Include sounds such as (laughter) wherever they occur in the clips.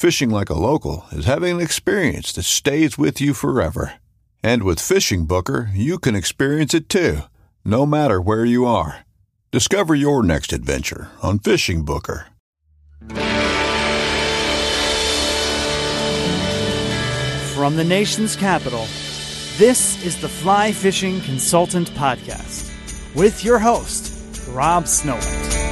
Fishing like a local is having an experience that stays with you forever. And with FishingBooker, you can experience it too, no matter where you are. Discover your next adventure on FishingBooker. From the nation's capital, this is the Fly Fishing Consultant Podcast with your host, Rob Snowhite.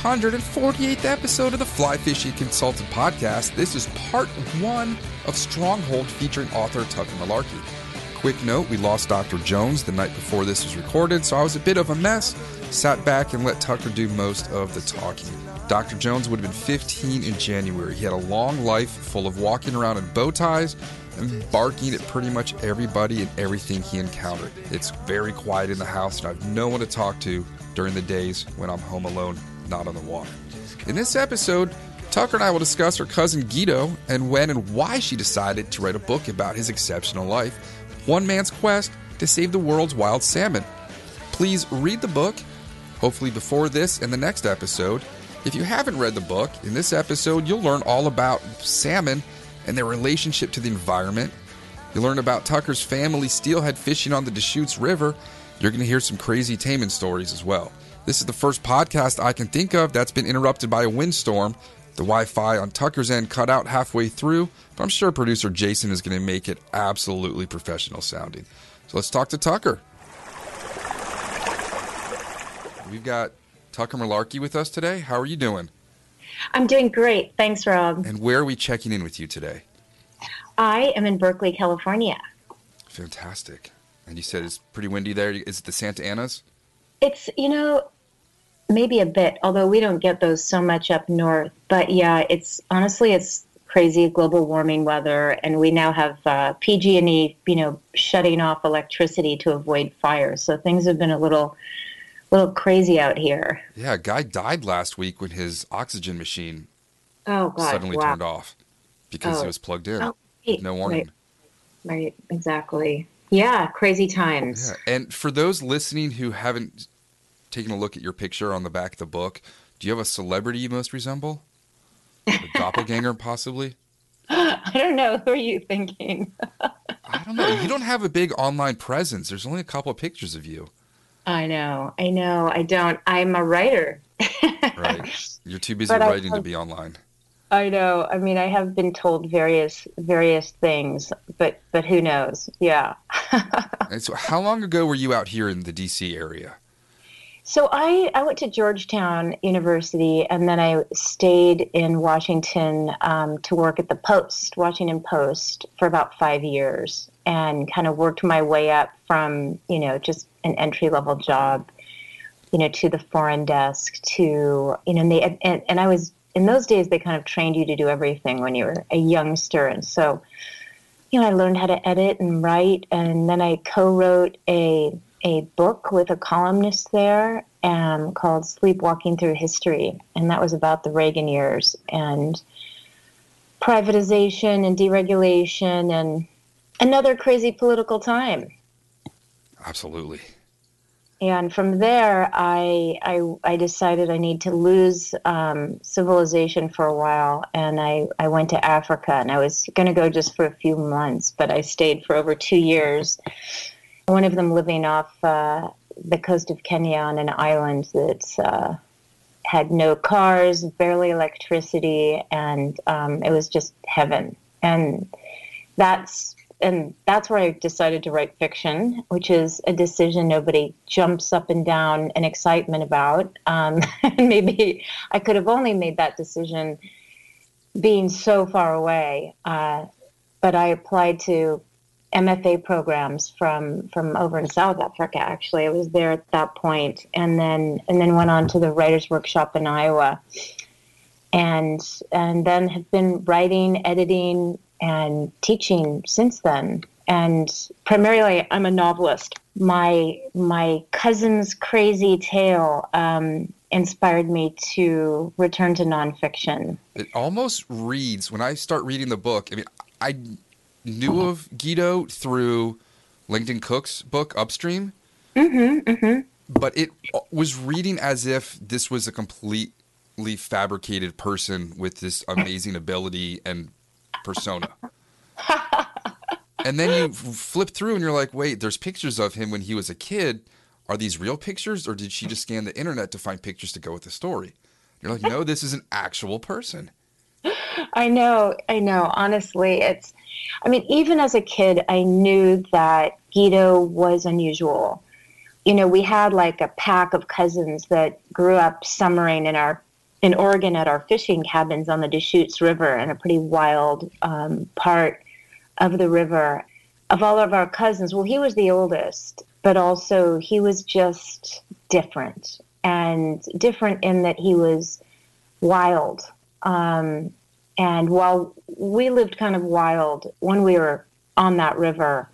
148th episode of the Fly Fishing Consultant podcast. This is part one of Stronghold featuring author Tucker Malarkey. Quick note we lost Dr. Jones the night before this was recorded, so I was a bit of a mess. Sat back and let Tucker do most of the talking. Dr. Jones would have been 15 in January. He had a long life full of walking around in bow ties, and barking at pretty much everybody and everything he encountered. It's very quiet in the house, and I've no one to talk to during the days when I'm home alone not on the water. In this episode, Tucker and I will discuss her cousin Guido and when and why she decided to write a book about his exceptional life, one man's quest to save the world's wild salmon. Please read the book, hopefully before this and the next episode. If you haven't read the book, in this episode you'll learn all about salmon and their relationship to the environment. You'll learn about Tucker's family steelhead fishing on the Deschutes River. You're going to hear some crazy taming stories as well. This is the first podcast I can think of that's been interrupted by a windstorm. The Wi Fi on Tucker's end cut out halfway through, but I'm sure producer Jason is going to make it absolutely professional sounding. So let's talk to Tucker. We've got Tucker Malarkey with us today. How are you doing? I'm doing great. Thanks, Rob. And where are we checking in with you today? I am in Berkeley, California. Fantastic. And you said it's pretty windy there. Is it the Santa Anas? It's, you know, maybe a bit, although we don't get those so much up north. But yeah, it's honestly, it's crazy global warming weather. And we now have uh, PG&E, you know, shutting off electricity to avoid fires. So things have been a little, little crazy out here. Yeah, a guy died last week when his oxygen machine Oh, God. suddenly wow. turned off because Oh. it was plugged in. Oh, no warning. Right, right, exactly. Yeah, crazy times. Yeah. And for those listening who haven't taken a look at your picture on the back of the book, do you have a celebrity you most resemble? A (laughs) doppelganger, possibly? I don't know. Who are you thinking? I don't know. You don't have a big online presence. There's only a couple of pictures of you, I know. I know. I don't. I'm a writer. (laughs) right? You're too busy But writing to be online. I know. I mean, I have been told various various things, but but who knows? Yeah. (laughs) and so, how long ago were you out here in the D.C. area? So I, I went to Georgetown University and then I stayed in Washington um, to work at the Post, Washington Post, for about five years and kind of worked my way up from, you know, just an entry level job, you know, to the foreign desk to, you know, and, they, and, and I was, in those days, they kind of trained you to do everything when you were a youngster. And so, you know, I learned how to edit and write and then I co-wrote a a book with a columnist there um, called Sleepwalking Through History, and that was about the Reagan years and privatization and deregulation and another crazy political time. Absolutely. And from there, I, I, I decided I need to lose um, civilization for a while, and I, I went to Africa, and I was going to go just for a few months, but I stayed for over two years one of them living off uh, the coast of Kenya on an island that uh, had no cars, barely electricity, and um, it was just heaven. And that's and that's where I decided to write fiction, which is a decision nobody jumps up and down in excitement about. Um, (laughs) and maybe I could have only made that decision being so far away. Uh, but I applied to MFA programs from from over in South Africa. Actually, I was there at that point, and then and then went on to the writers' workshop in Iowa, and and then have been writing, editing, and teaching since then. And primarily, I'm a novelist. My my cousin's crazy tale um, inspired me to return to nonfiction. It almost reads when I start reading the book. I mean, I knew of Guido through Langdon Cook's book Upstream. Mm-hmm, mm-hmm. But it was reading as if this was a completely fabricated person with this amazing ability and persona. and then you flip through and you're like, wait, there's pictures of him when he was a kid. Are these real pictures or did she just scan the internet to find pictures to go with the story? You're like, no, this is an actual person. I know, I know. Honestly, it's I mean, even as a kid, I knew that Guido was unusual. You know, we had like a pack of cousins that grew up summering in our in Oregon at our fishing cabins on the Deschutes River in a pretty wild um, part of the river. Of all of our cousins, well, he was the oldest, but also he was just different and different in that he was wild. Um, and while we lived kind of wild when we were on that river,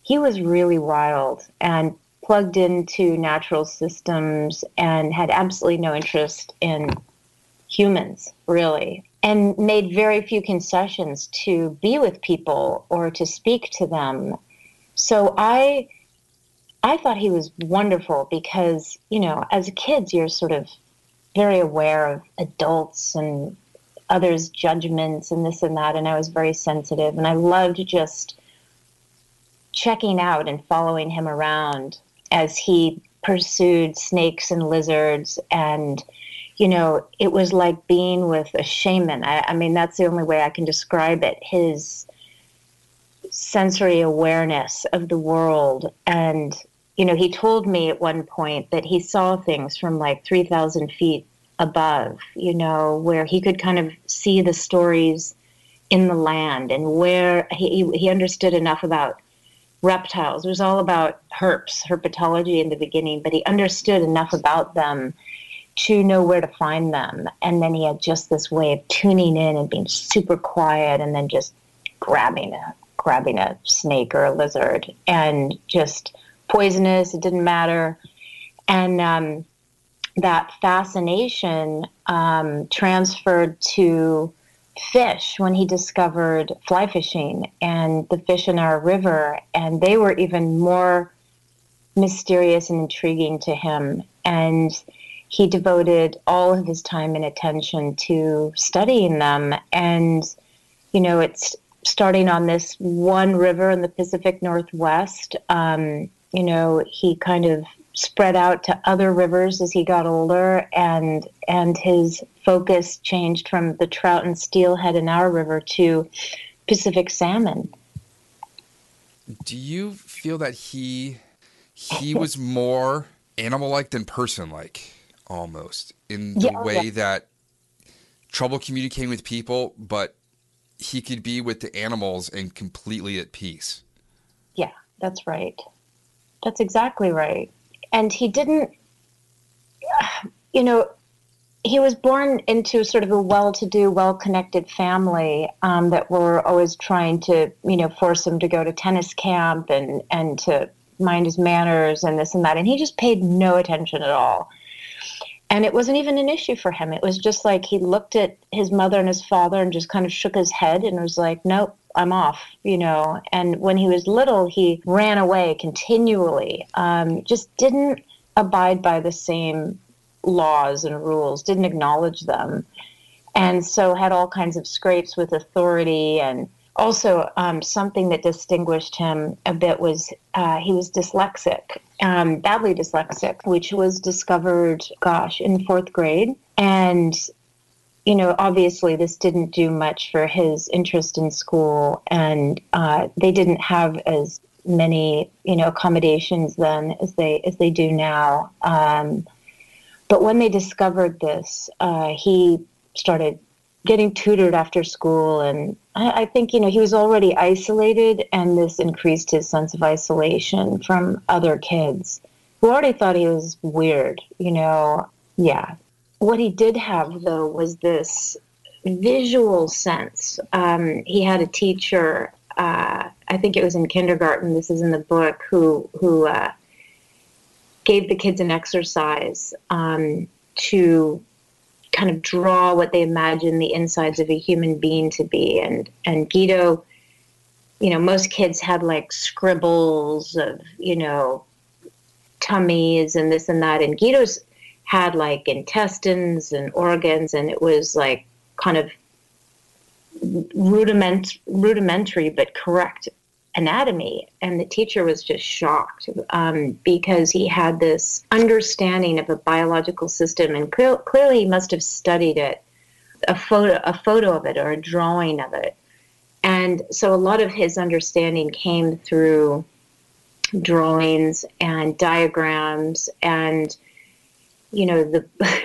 he was really wild and plugged into natural systems and had absolutely no interest in humans, really, and made very few concessions to be with people or to speak to them. So I I thought he was wonderful because, you know, as kids you're sort of very aware of adults and others' judgments and this and that. And I was very sensitive. And I loved just checking out and following him around as he pursued snakes and lizards. And, you know, it was like being with a shaman. I, I mean, that's the only way I can describe it. His sensory awareness of the world and you know, he told me at one point that he saw things from like 3,000 feet above, you know, where he could kind of see the stories in the land and where he, he understood enough about reptiles. It was all about herps, herpetology in the beginning, but he understood enough about them to know where to find them. And then he had just this way of tuning in and being super quiet and then just grabbing a grabbing a snake or a lizard and just poisonous, it didn't matter. And um, that fascination um, transferred to fish when he discovered fly fishing and the fish in our river, and they were even more mysterious and intriguing to him. And he devoted all of his time and attention to studying them. And, you know, it's starting on this one river in the Pacific Northwest. Um, you know, he kind of spread out to other rivers as he got older, and and his focus changed from the trout and steelhead in our river to Pacific salmon. Do you feel that he he was more animal like than person like almost in the Yeah, oh, way yeah. that trouble communicating with people, but he could be with the animals and completely at peace. Yeah, that's right. That's exactly right. And he didn't, you know, he was born into sort of a well-to-do, well-connected family um, that were always trying to, you know, force him to go to tennis camp and and to mind his manners and this and that. And he just paid no attention at all. And it wasn't even an issue for him. It was just like he looked at his mother and his father and just kind of shook his head and was like, nope, I'm off, you know. And when he was little, he ran away continually, um, just didn't abide by the same laws and rules, didn't acknowledge them. And so had all kinds of scrapes with authority. And also, um, something that distinguished him a bit was uh, he was dyslexic, um, badly dyslexic, which was discovered, gosh, in fourth grade. And you know, obviously this didn't do much for his interest in school, and uh, they didn't have as many, you know, accommodations then as they as they do now. Um, but when they discovered this, uh, he started getting tutored after school, and I, I think you know he was already isolated, and this increased his sense of isolation from other kids who already thought he was weird. You know, yeah, what he did have though was this visual sense. Um, he had a teacher, uh, I think it was in kindergarten. This is in the book. Who who uh, gave the kids an exercise um, to kind of draw what they imagine the insides of a human being to be, and and Guido. You know, most kids had like scribbles of, you know, tummies and this and that. And Guido's had like intestines and organs, and it was like kind of rudiment rudimentary but correct anatomy. And the teacher was just shocked um, because he had this understanding of a biological system, and clear, clearly he must have studied it, a photo, a photo of it, or a drawing of it. And so a lot of his understanding came through drawings and diagrams and you know the (laughs)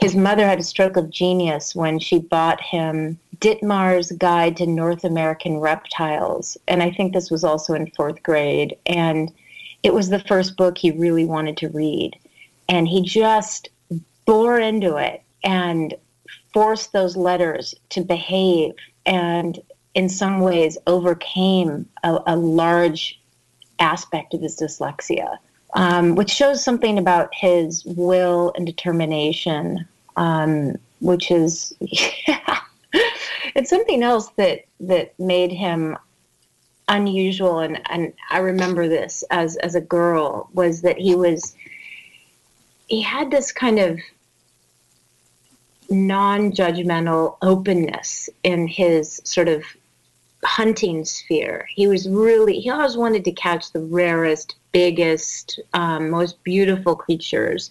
his mother had a stroke of genius when she bought him Ditmars' Guide to North American Reptiles. And I think this was also in 4th grade. And it was the first book he really wanted to read. And he just bore into it and forced those letters to behave and in some ways overcame a, a large aspect of his dyslexia, um, which shows something about his will and determination, um, which is (laughs) it's something else that that made him unusual. And, and I remember this as as a girl was that he was he had this kind of non-judgmental openness in his sort of hunting sphere. He was really, he always wanted to catch the rarest, biggest, um, most beautiful creatures.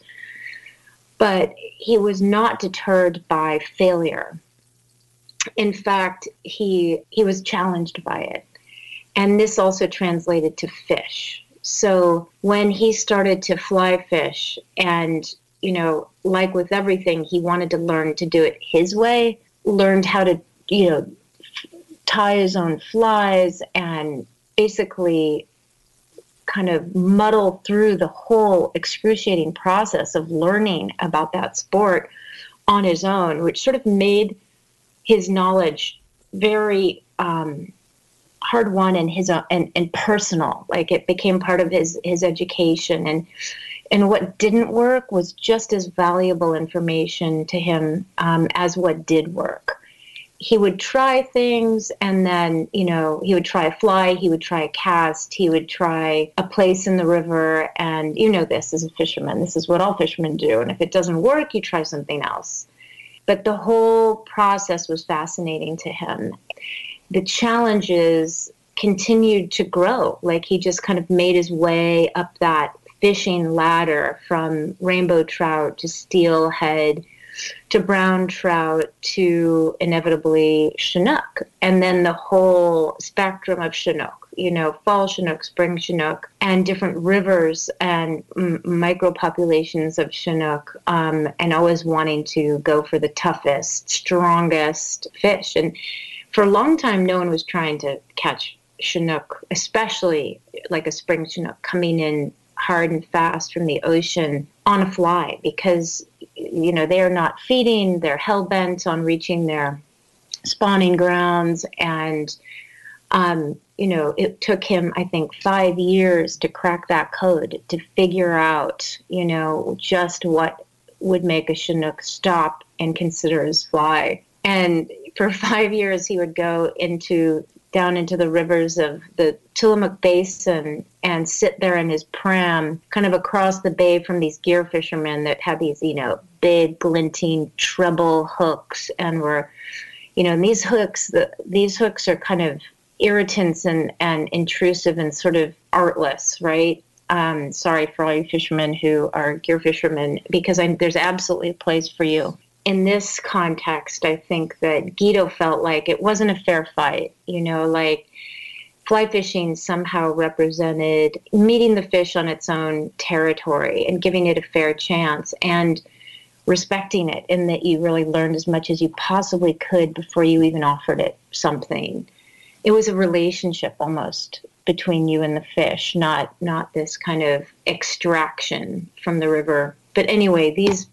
But he was not deterred by failure. In fact, he he was challenged by it. And this also translated to fish. So when he started to fly fish and you know, like with everything, he wanted to learn to do it his way, learned how to, you know, tie his own flies and basically kind of muddle through the whole excruciating process of learning about that sport on his own, which sort of made his knowledge very um, hard won and his uh, and, and personal. Like it became part of his his education. And and what didn't work was just as valuable information to him um, as what did work. He would try things and then you know he would try a fly he would try a cast he would try a place in the river. And you know this as a fisherman this is what all fishermen do. And if it doesn't work you try something else but the whole process was fascinating to him. The challenges continued to grow. Like he just kind of made his way up that fishing ladder from rainbow trout to steelhead to brown trout to inevitably Chinook, and then the whole spectrum of Chinook, you know, fall Chinook, spring Chinook, and different rivers and m- micro populations of Chinook, um, and always wanting to go for the toughest, strongest fish. And for a long time, no one was trying to catch Chinook, especially like a spring Chinook coming in hard and fast from the ocean on a fly because you know they are not feeding they're hell bent on reaching their spawning grounds. And um, you know it took him i think five years to crack that code to figure out you know just what would make a chinook stop and consider his fly. And for (laughs) five years he would go into down into the rivers of the Tillamook Basin and sit there in his pram, kind of across the bay from these gear fishermen that had these, you know, big glinting treble hooks and were, you know, and these hooks, the, these hooks are kind of irritants and, and intrusive and sort of artless, right? Um, sorry for all you fishermen who are gear fishermen, because I, there's absolutely a place for you in this context, I think that Guido felt like it wasn't a fair fight. You know, like fly fishing somehow represented meeting the fish on its own territory and giving it a fair chance and respecting it, in that you really learned as much as you possibly could before you even offered it something. It was a relationship almost between you and the fish, not not this kind of extraction from the river. But anyway, these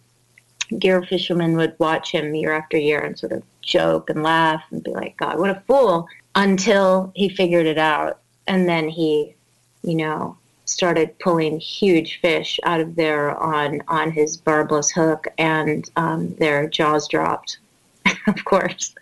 gear fishermen would watch him year after year and sort of joke and laugh and be like, God, what a fool, until he figured it out. And then he, you know, started pulling huge fish out of there on, on his barbless hook, and um, their jaws dropped, (laughs) of course.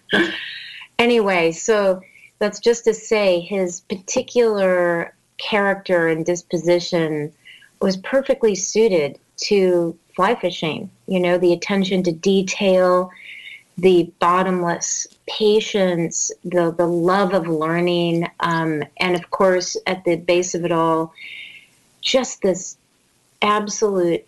anyway, so that's just to say his particular character and disposition was perfectly suited to fly fishing. You know, the attention to detail, the bottomless patience, the the love of learning, um, and of course, at the base of it all, just this absolute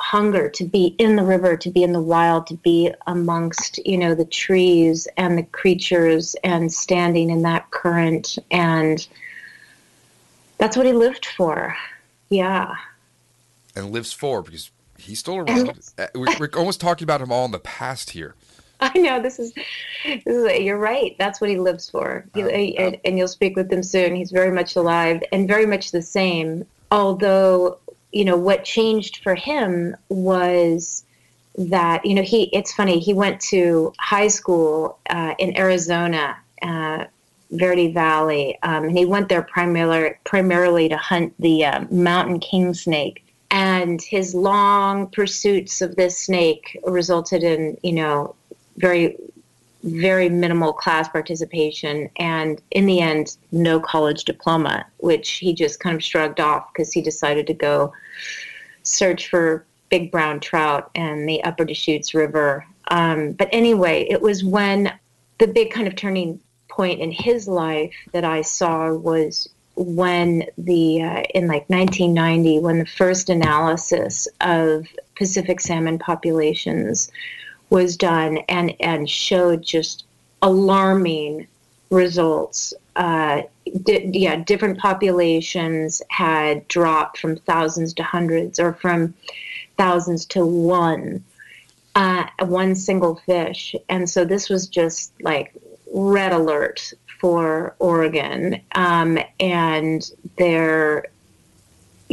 hunger to be in the river, to be in the wild, to be amongst you know the trees and the creatures, and standing in that current, and that's what he lived for. Yeah. And lives for because he's still around. Uh, we're, we're (laughs) almost talking about him all in the past here. I know this is, this is you're right. That's what he lives for. He, um, and, and, you'll speak with him soon. He's very much alive and very much the same. Although, you know, what changed for him was that, you know, he, it's funny, he went to high school uh, in Arizona, uh, Verde Valley, um, and he went there primarily, primarily to hunt the uh, mountain king snake and his long pursuits of this snake resulted in you know very very minimal class participation and in the end no college diploma which he just kind of shrugged off because he decided to go search for big brown trout and the upper deschutes river. Um, but anyway it was when the big kind of turning point in his life that i saw was when the uh, in like 1990 when the first analysis of Pacific salmon populations was done and and showed just alarming results. Uh, di- yeah, different populations had dropped from thousands to hundreds, or from thousands to one, uh, one single fish. And so this was just like red alert for Oregon, um, and their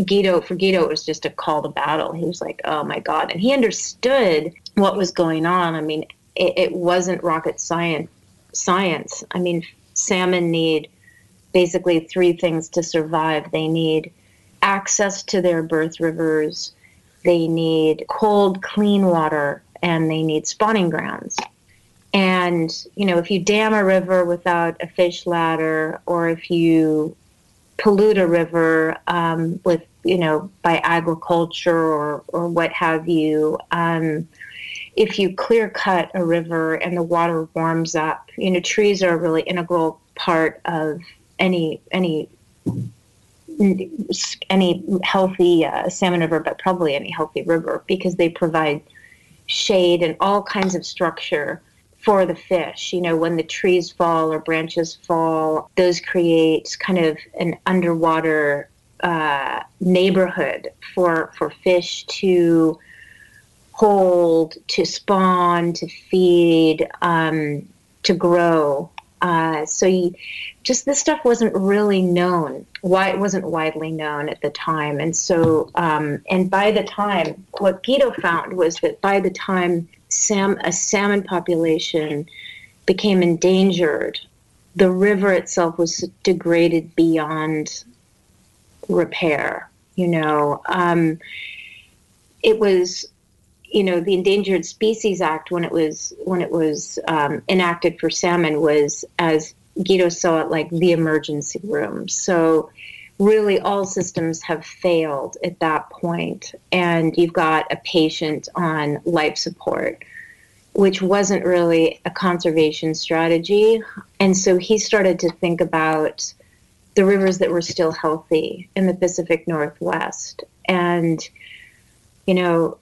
Guido for Guido it was just a call to battle. He was like, "Oh my god!" and he understood what was going on. I mean, it, it wasn't rocket science. Science. I mean, salmon need basically three things to survive. They need access to their birth rivers. They need cold, clean water, and they need spawning grounds. And, you know, if you dam a river without a fish ladder or if you pollute a river um, with, you know, by agriculture or, or what have you, um, if you clear cut a river and the water warms up, you know, trees are a really integral part of any any any healthy uh, salmon river, but probably any healthy river because they provide shade and all kinds of structure for the fish. You know, when the trees fall or branches fall, those create kind of an underwater uh, neighborhood for for fish to hold, to spawn, to feed, um, to grow. Uh, so you, just this stuff wasn't really known. Why it wasn't widely known at the time, and so um, and by the time, what Guido found was that by the time sam a salmon population became endangered, the river itself was degraded beyond repair. You know, um, it was you know the Endangered Species Act when it was when it was um, enacted for salmon was as Guido saw it like the emergency room. So really all systems have failed at that point and you've got a patient on life support which wasn't really a conservation strategy and so he started to think about the rivers that were still healthy in the Pacific Northwest and you know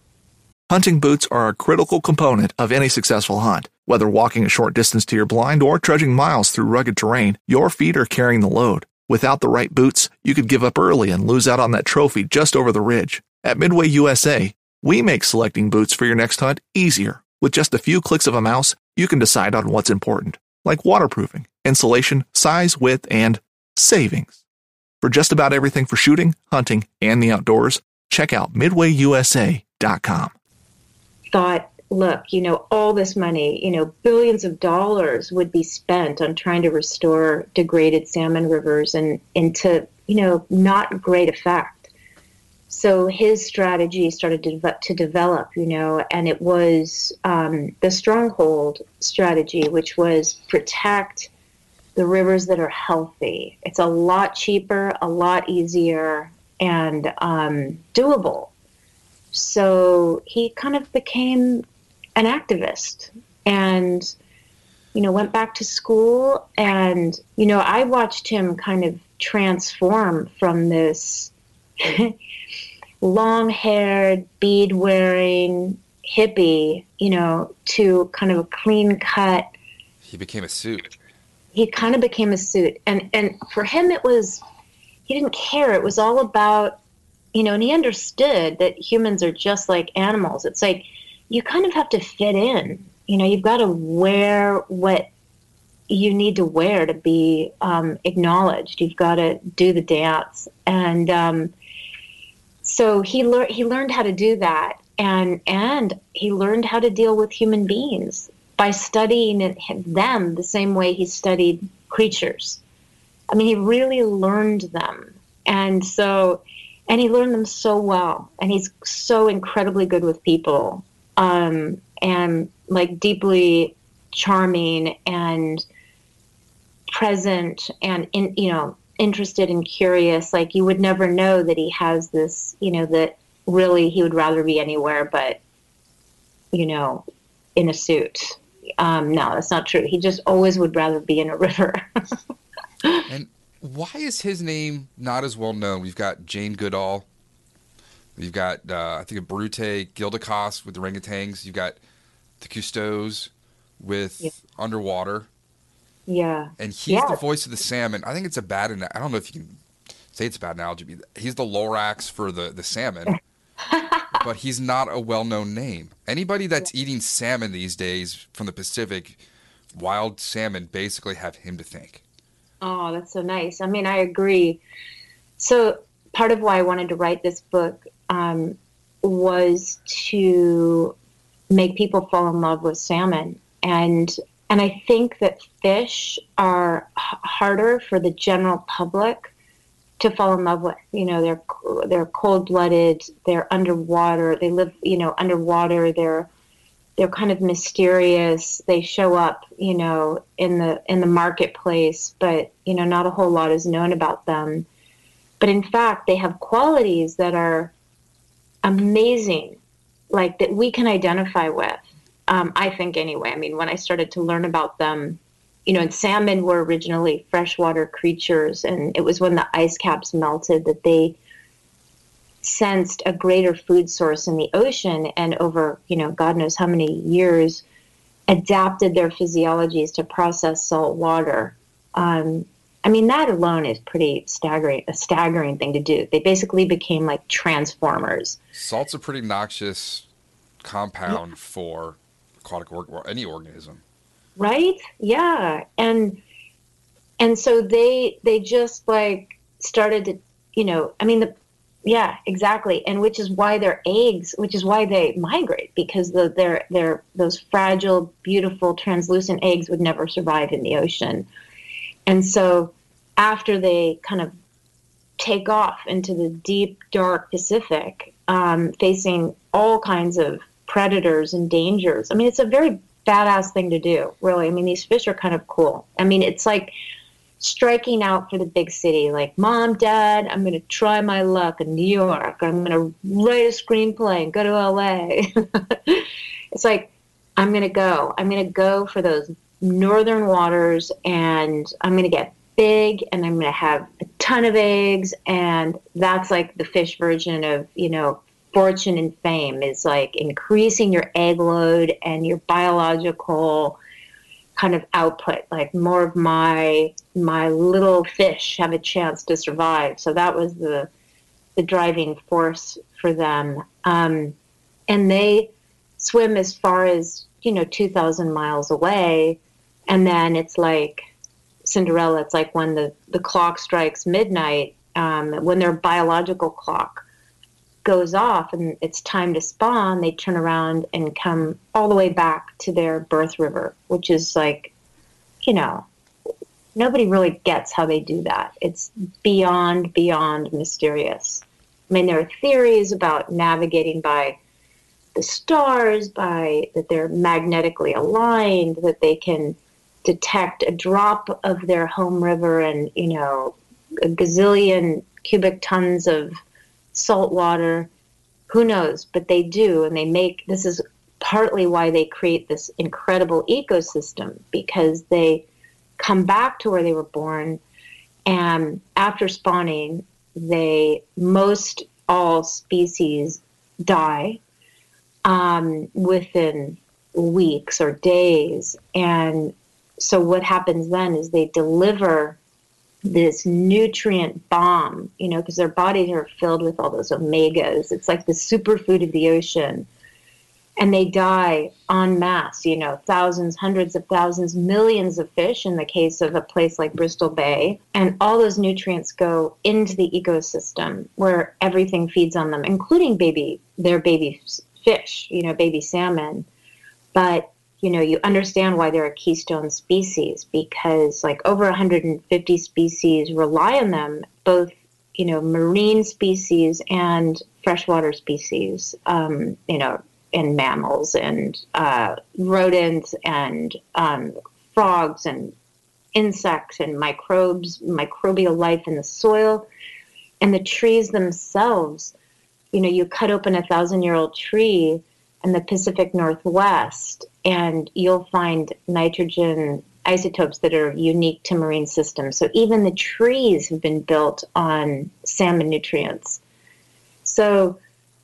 Hunting boots are a critical component of any successful hunt. Whether walking a short distance to your blind or trudging miles through rugged terrain, your feet are carrying the load. Without the right boots, you could give up early and lose out on that trophy just over the ridge. At Midway USA, we make selecting boots for your next hunt easier. With just a few clicks of a mouse, you can decide on what's important, like waterproofing, insulation, size, width, and savings. For just about everything for shooting, hunting, and the outdoors, check out midwayusa.com. Thought look, you know, all this money, you know, billions of dollars would be spent on trying to restore degraded salmon rivers and into, you know, not great effect. So his strategy started to, to develop, you know, and it was um, the stronghold strategy, which was protect the rivers that are healthy. It's a lot cheaper, a lot easier, and um, doable. So he kind of became an activist. And you know went back to school and you know i watched him kind of transform from this (laughs) long haired bead wearing hippie you know to kind of a clean cut he became a suit. He kind of became a suit. And and for him it was he didn't care. It was all about you know and he understood that humans are just like animals. It's like you kind of have to fit in. You know, you've got to wear what you need to wear to be um, acknowledged. You've got to do the dance, and um, so he learned he learned how to do that, and and he learned how to deal with human beings by studying them the same way he studied creatures. I mean, he really learned them, and so and he learned them so well, and he's so incredibly good with people um, and like deeply charming and present and in you know interested and curious. Like you would never know that he has this you know that really he would rather be anywhere but you know in a suit. Um, no that's not true. He just always would rather be in a river. (laughs) And why is his name not as well known? We've got jane goodall You've got, uh, I think, a Biruté, Galdikas with the orangutans. You've got the Cousteaus with yeah. underwater. Yeah. And he's yeah. the voice of the salmon. I think it's a bad, I don't know if you can say it's a bad analogy. He's the Lorax for the, the salmon, (laughs) but he's not a well known name. Anybody that's eating salmon these days from the Pacific, wild salmon, basically have him to thank. Oh, that's so nice. I mean, I agree. So, part of why I wanted to write this book um, was to make people fall in love with salmon and and I think that fish are h- harder for the general public to fall in love with. You know, they're they're cold blooded. They're underwater. They live, you know, underwater. They're they're kind of mysterious. They show up, you know, in the in the marketplace, but you know, not a whole lot is known about them. But in fact, they have qualities that are amazing, like that we can identify with. Um, I think anyway. I mean, when I started to learn about them, you know, and salmon were originally freshwater creatures, and it was when the ice caps melted that they sensed a greater food source in the ocean, and over, you know, God knows how many years, adapted their physiologies to process salt water. Um, I mean, that alone is pretty staggering, a staggering thing to do. They basically became like transformers. Salt's a pretty noxious compound yeah. for aquatic or any organism. Right? Yeah. And and so they they just like started to, you know, I mean the yeah, exactly. And which is why their eggs, which is why they migrate because the their their those fragile, beautiful, translucent eggs would never survive in the ocean. And so after they kind of take off into the deep, dark Pacific, um, facing all kinds of predators and dangers. I mean, it's a very badass thing to do, really. I mean, these fish are kind of cool. I mean, it's like striking out for the big city, like, Mom, Dad, I'm going to try my luck in New York. I'm going to write a screenplay and go to LA. (laughs) it's like, I'm going to go. I'm going to go for those northern waters and I'm going to get big and I'm going to have a ton of eggs. And that's like the fish version of, you know, fortune and fame is like increasing your egg load and your biological kind of output like more of my my little fish have a chance to survive so that was the the driving force for them um, and they swim as far as you know 2000 miles away and then it's like cinderella it's like when the the clock strikes midnight um, when their biological clock goes off and it's time to spawn, they turn around and come all the way back to their birth river, which is like, you know, nobody really gets how they do that. It's beyond, beyond mysterious. I mean, there are theories about navigating by the stars, by that they're magnetically aligned, that they can detect a drop of their home river and, you know, a gazillion cubic tons of salt water. Who knows? But they do, and they make this is partly why they create this incredible ecosystem because they come back to where they were born, and after spawning, they most all species die um, within weeks or days, and so what happens then is they deliver this nutrient bomb, you know, because their bodies are filled with all those omegas. It's like the superfood of the ocean. And they die en masse, you know, thousands, hundreds of thousands, millions of fish in the case of a place like Bristol Bay. And all those nutrients go into the ecosystem where everything feeds on them, including baby, their baby fish, you know, baby salmon. But you know, you understand why they're a keystone species because like over 150 species rely on them, both, you know, marine species and freshwater species, um, you know, and mammals and uh, rodents and um, frogs and insects and microbes, microbial life in the soil, and the trees themselves. You know, you cut open a thousand year old tree in the Pacific Northwest, and you'll find nitrogen isotopes that are unique to marine systems. So even the trees have been built on salmon nutrients. So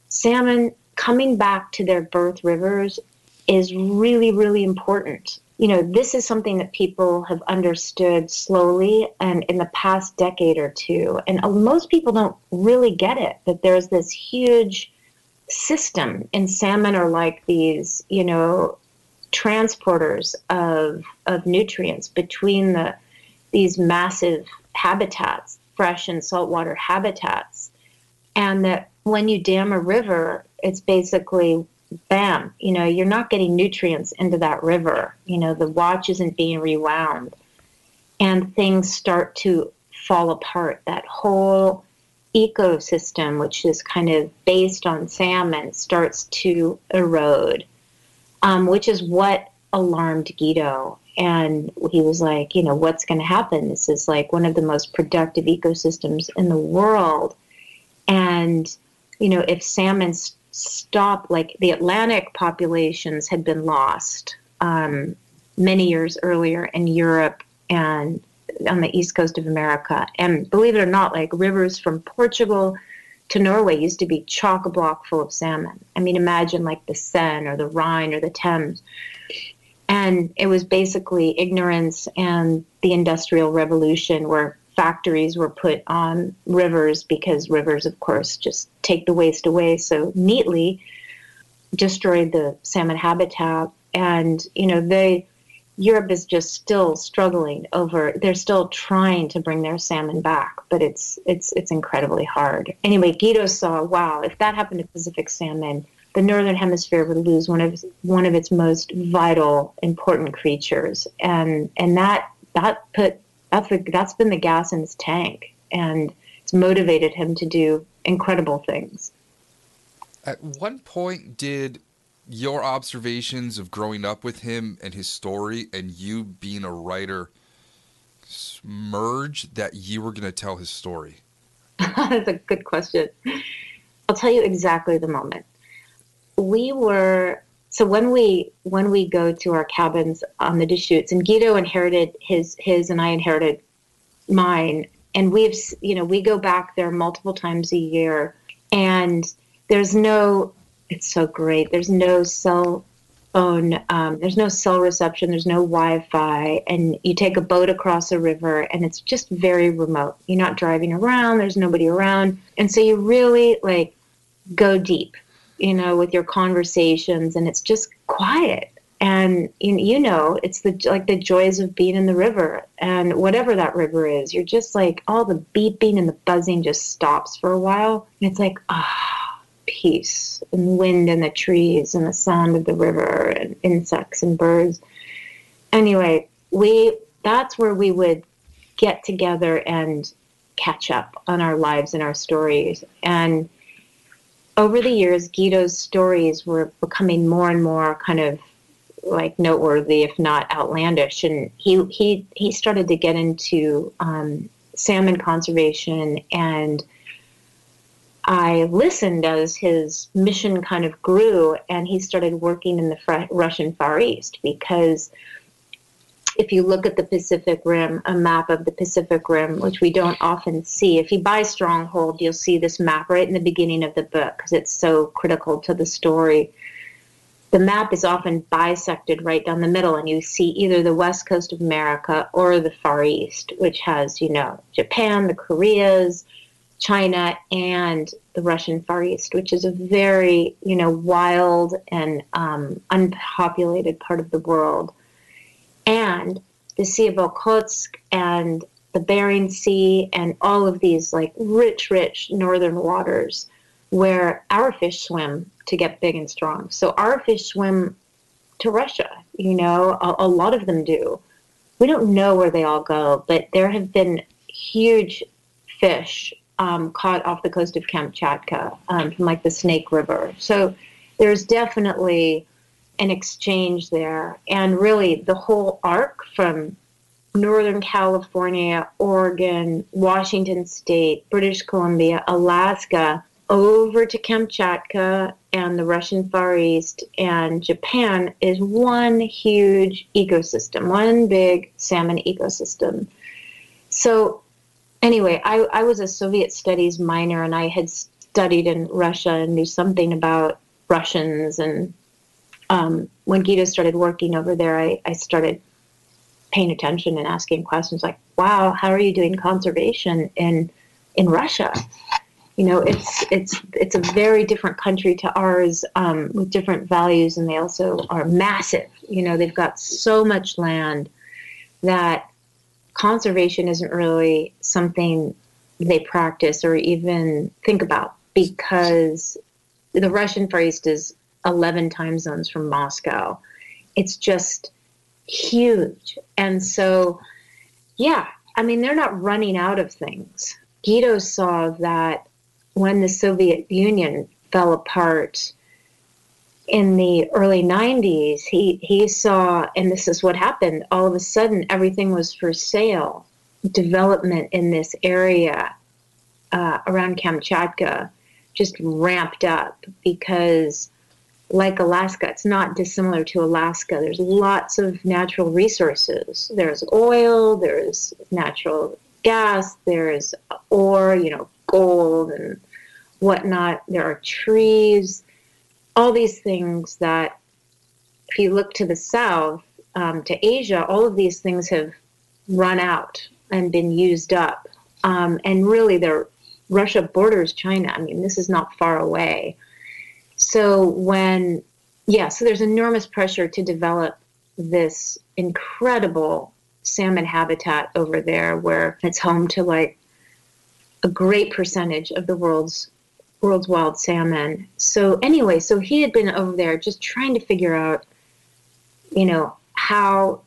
salmon coming back to their birth rivers is really, really important. You know, this is something that people have understood slowly and in the past decade or two. And most people don't really get it that there's this huge system. And salmon are like these, you know, transporters of of nutrients between the these massive habitats, fresh and saltwater habitats. And that when you dam a river, it's basically bam, you know, you're not getting nutrients into that river. You know, the watch isn't being rewound. And things start to fall apart. That whole ecosystem, which is kind of based on salmon, starts to erode, um, which is what alarmed Guido. And he was like, you know, what's going to happen? This is like one of the most productive ecosystems in the world. And, you know, if salmon stop, like the Atlantic populations had been lost. Um, many years earlier in Europe and on the east coast of America. And believe it or not, like rivers from Portugal to Norway used to be chock a block full of salmon. I mean, imagine like the Seine or the Rhine or the Thames. And it was basically ignorance and the Industrial Revolution where factories were put on rivers because rivers, of course, just take the waste away so neatly, destroyed the salmon habitat. And, you know, they Europe is just still struggling over. They're still trying to bring their salmon back, but it's it's it's incredibly hard. Anyway, Guido saw, wow, if that happened to Pacific salmon, the northern hemisphere would lose one of one of its most vital, important creatures, and and that that put that's the, that's been the gas in his tank, and it's motivated him to do incredible things. At one point, did your observations of growing up with him and his story and you being a writer merge that you were going to tell his story? (laughs) That's a good question. I'll tell you exactly the moment. We were so when we when we go to our cabins on the Deschutes, and Guido inherited his his and I inherited mine, and we've you know we go back there multiple times a year, and there's no it's so great. There's no cell phone, um, there's no cell reception, there's no Wi Fi, and you take a boat across a river and it's just very remote. You're not driving around, there's nobody around. And so you really like go deep, you know, with your conversations and it's just quiet. And you, know, it's the like the joys of being in the river, and whatever that river is, you're just like all the beeping and the buzzing just stops for a while, and it's like ah, peace and wind in the trees and the sound of the river and insects and birds. Anyway, we that's where we would get together and catch up on our lives and our stories. And over the years, Guido's stories were becoming more and more kind of like noteworthy, if not outlandish. And he he he started to get into um, salmon conservation and I listened as his mission kind of grew and he started working in the Russian Far East because if you look at the Pacific Rim, a map of the Pacific Rim, which we don't often see, if you buy Stronghold, you'll see this map right in the beginning of the book because it's so critical to the story. The map is often bisected right down the middle, and you see either the west coast of America or the Far East, which has, you know, Japan, the Koreas, China and the Russian Far East, which is a very, you know, wild and um, unpopulated part of the world. And the Sea of Okhotsk and the Bering Sea and all of these like rich, rich northern waters where our fish swim to get big and strong. So our fish swim to Russia, you know, a, a lot of them do. We don't know where they all go, but there have been huge fish um, caught off the coast of Kamchatka um, from like the Snake River. So there's definitely an exchange there. And really, the whole arc from Northern California, Oregon, Washington State, British Columbia, Alaska, over to Kamchatka and the Russian Far East and Japan is one huge ecosystem, one big salmon ecosystem. So anyway, I, I was a Soviet studies minor and I had studied in Russia and knew something about Russians. And um, when Guido started working over there, I, I started paying attention and asking questions like, wow, how are you doing conservation in, in Russia? You know, it's it's it's a very different country to ours um, with different values, and they also are massive. You know, they've got so much land that conservation isn't really something they practice or even think about because the Russian Far East is 11 time zones from Moscow. It's just huge. And so, yeah, I mean, they're not running out of things. Guido saw that when the Soviet Union fell apart, in the early 90s, he, he saw, and this is what happened, all of a sudden everything was for sale. Development in this area uh, around Kamchatka just ramped up because like Alaska. It's not dissimilar to Alaska. There's lots of natural resources. There's oil, there's natural gas, there's ore, you know, gold and whatnot. There are trees, all these things that, if you look to the south, um, to Asia, all of these things have run out and been used up. Um, and really, they're Russia borders China. I mean, this is not far away. So when, yeah, so there's enormous pressure to develop this incredible salmon habitat over there where it's home to like a great percentage of the world's world's wild salmon. So anyway, so he had been over there just trying to figure out, you know, how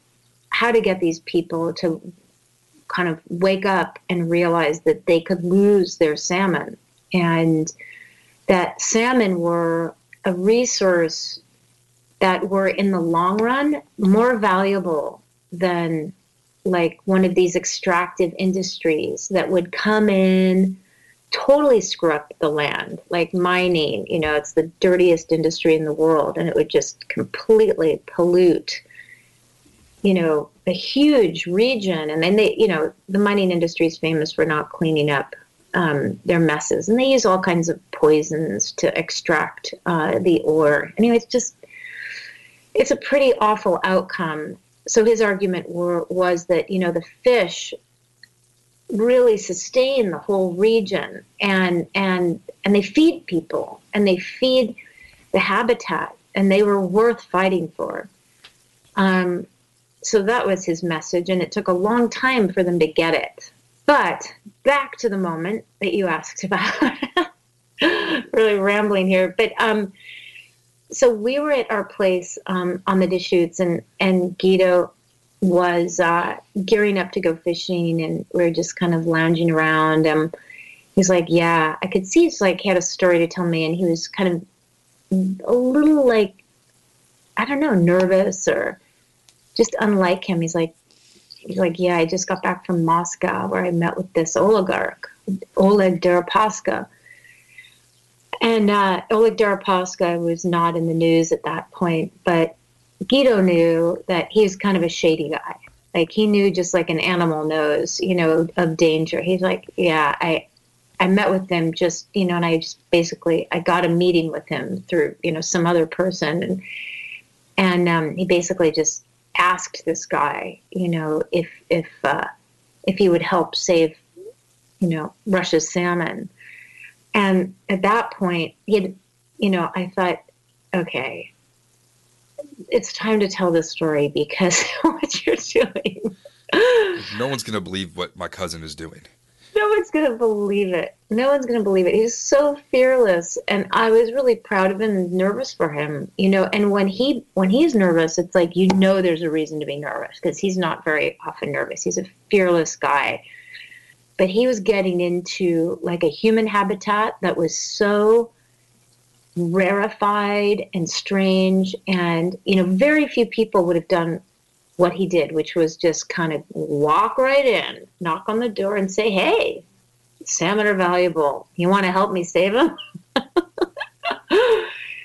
how to get these people to kind of wake up and realize that they could lose their salmon and that salmon were a resource that were in the long run more valuable than like one of these extractive industries that would come in totally screw up the land like mining you know it's the dirtiest industry in the world and it would just completely pollute you know a huge region. And then they you know the mining industry is famous for not cleaning up um, their messes. And they use all kinds of poisons to extract uh, the ore. Anyway it's just it's a pretty awful outcome. So his argument were, was that you know the fish really sustain the whole region and and and they feed people and they feed the habitat and they were worth fighting for um, so that was his message, and it took a long time for them to get it. But back to the moment that you asked (laughs) about. really rambling here, but um, so we were at our place um, on the Deschutes, and and Guido was uh, gearing up to go fishing, and we were just kind of lounging around. And he's like, "Yeah, I could see he's like he had a story to tell me, and he was kind of a little like, I don't know, nervous or just unlike him. He's like, he's like, yeah, I just got back from Moscow where I met with this oligarch, Oleg Deripaska. And uh, Oleg Deripaska was not in the news at that point, but Guido knew that he was kind of a shady guy. Like he knew just like an animal knows, you know, of danger. He's like, yeah, I, I met with him just, you know, and I just basically I got a meeting with him through, you know, some other person, and and um, he basically just asked this guy, you know, if if uh, if he would help save, you know, Russia's salmon. And at that point, he had, you know, I thought, okay, it's time to tell this story because (laughs) what you're doing. no one's going to believe what my cousin is doing no one's going to believe it. No one's going to believe it. He's so fearless, and I was really proud of him and nervous for him. You know, and when he when he's nervous, it's like you know there's a reason to be nervous because he's not very often nervous. He's a fearless guy, but he was getting into like a human habitat that was so rarefied and strange, and you know, very few people would have done what he did, which was just kind of walk right in, knock on the door, and say, "Hey, salmon are valuable. You want to help me save them?" (laughs)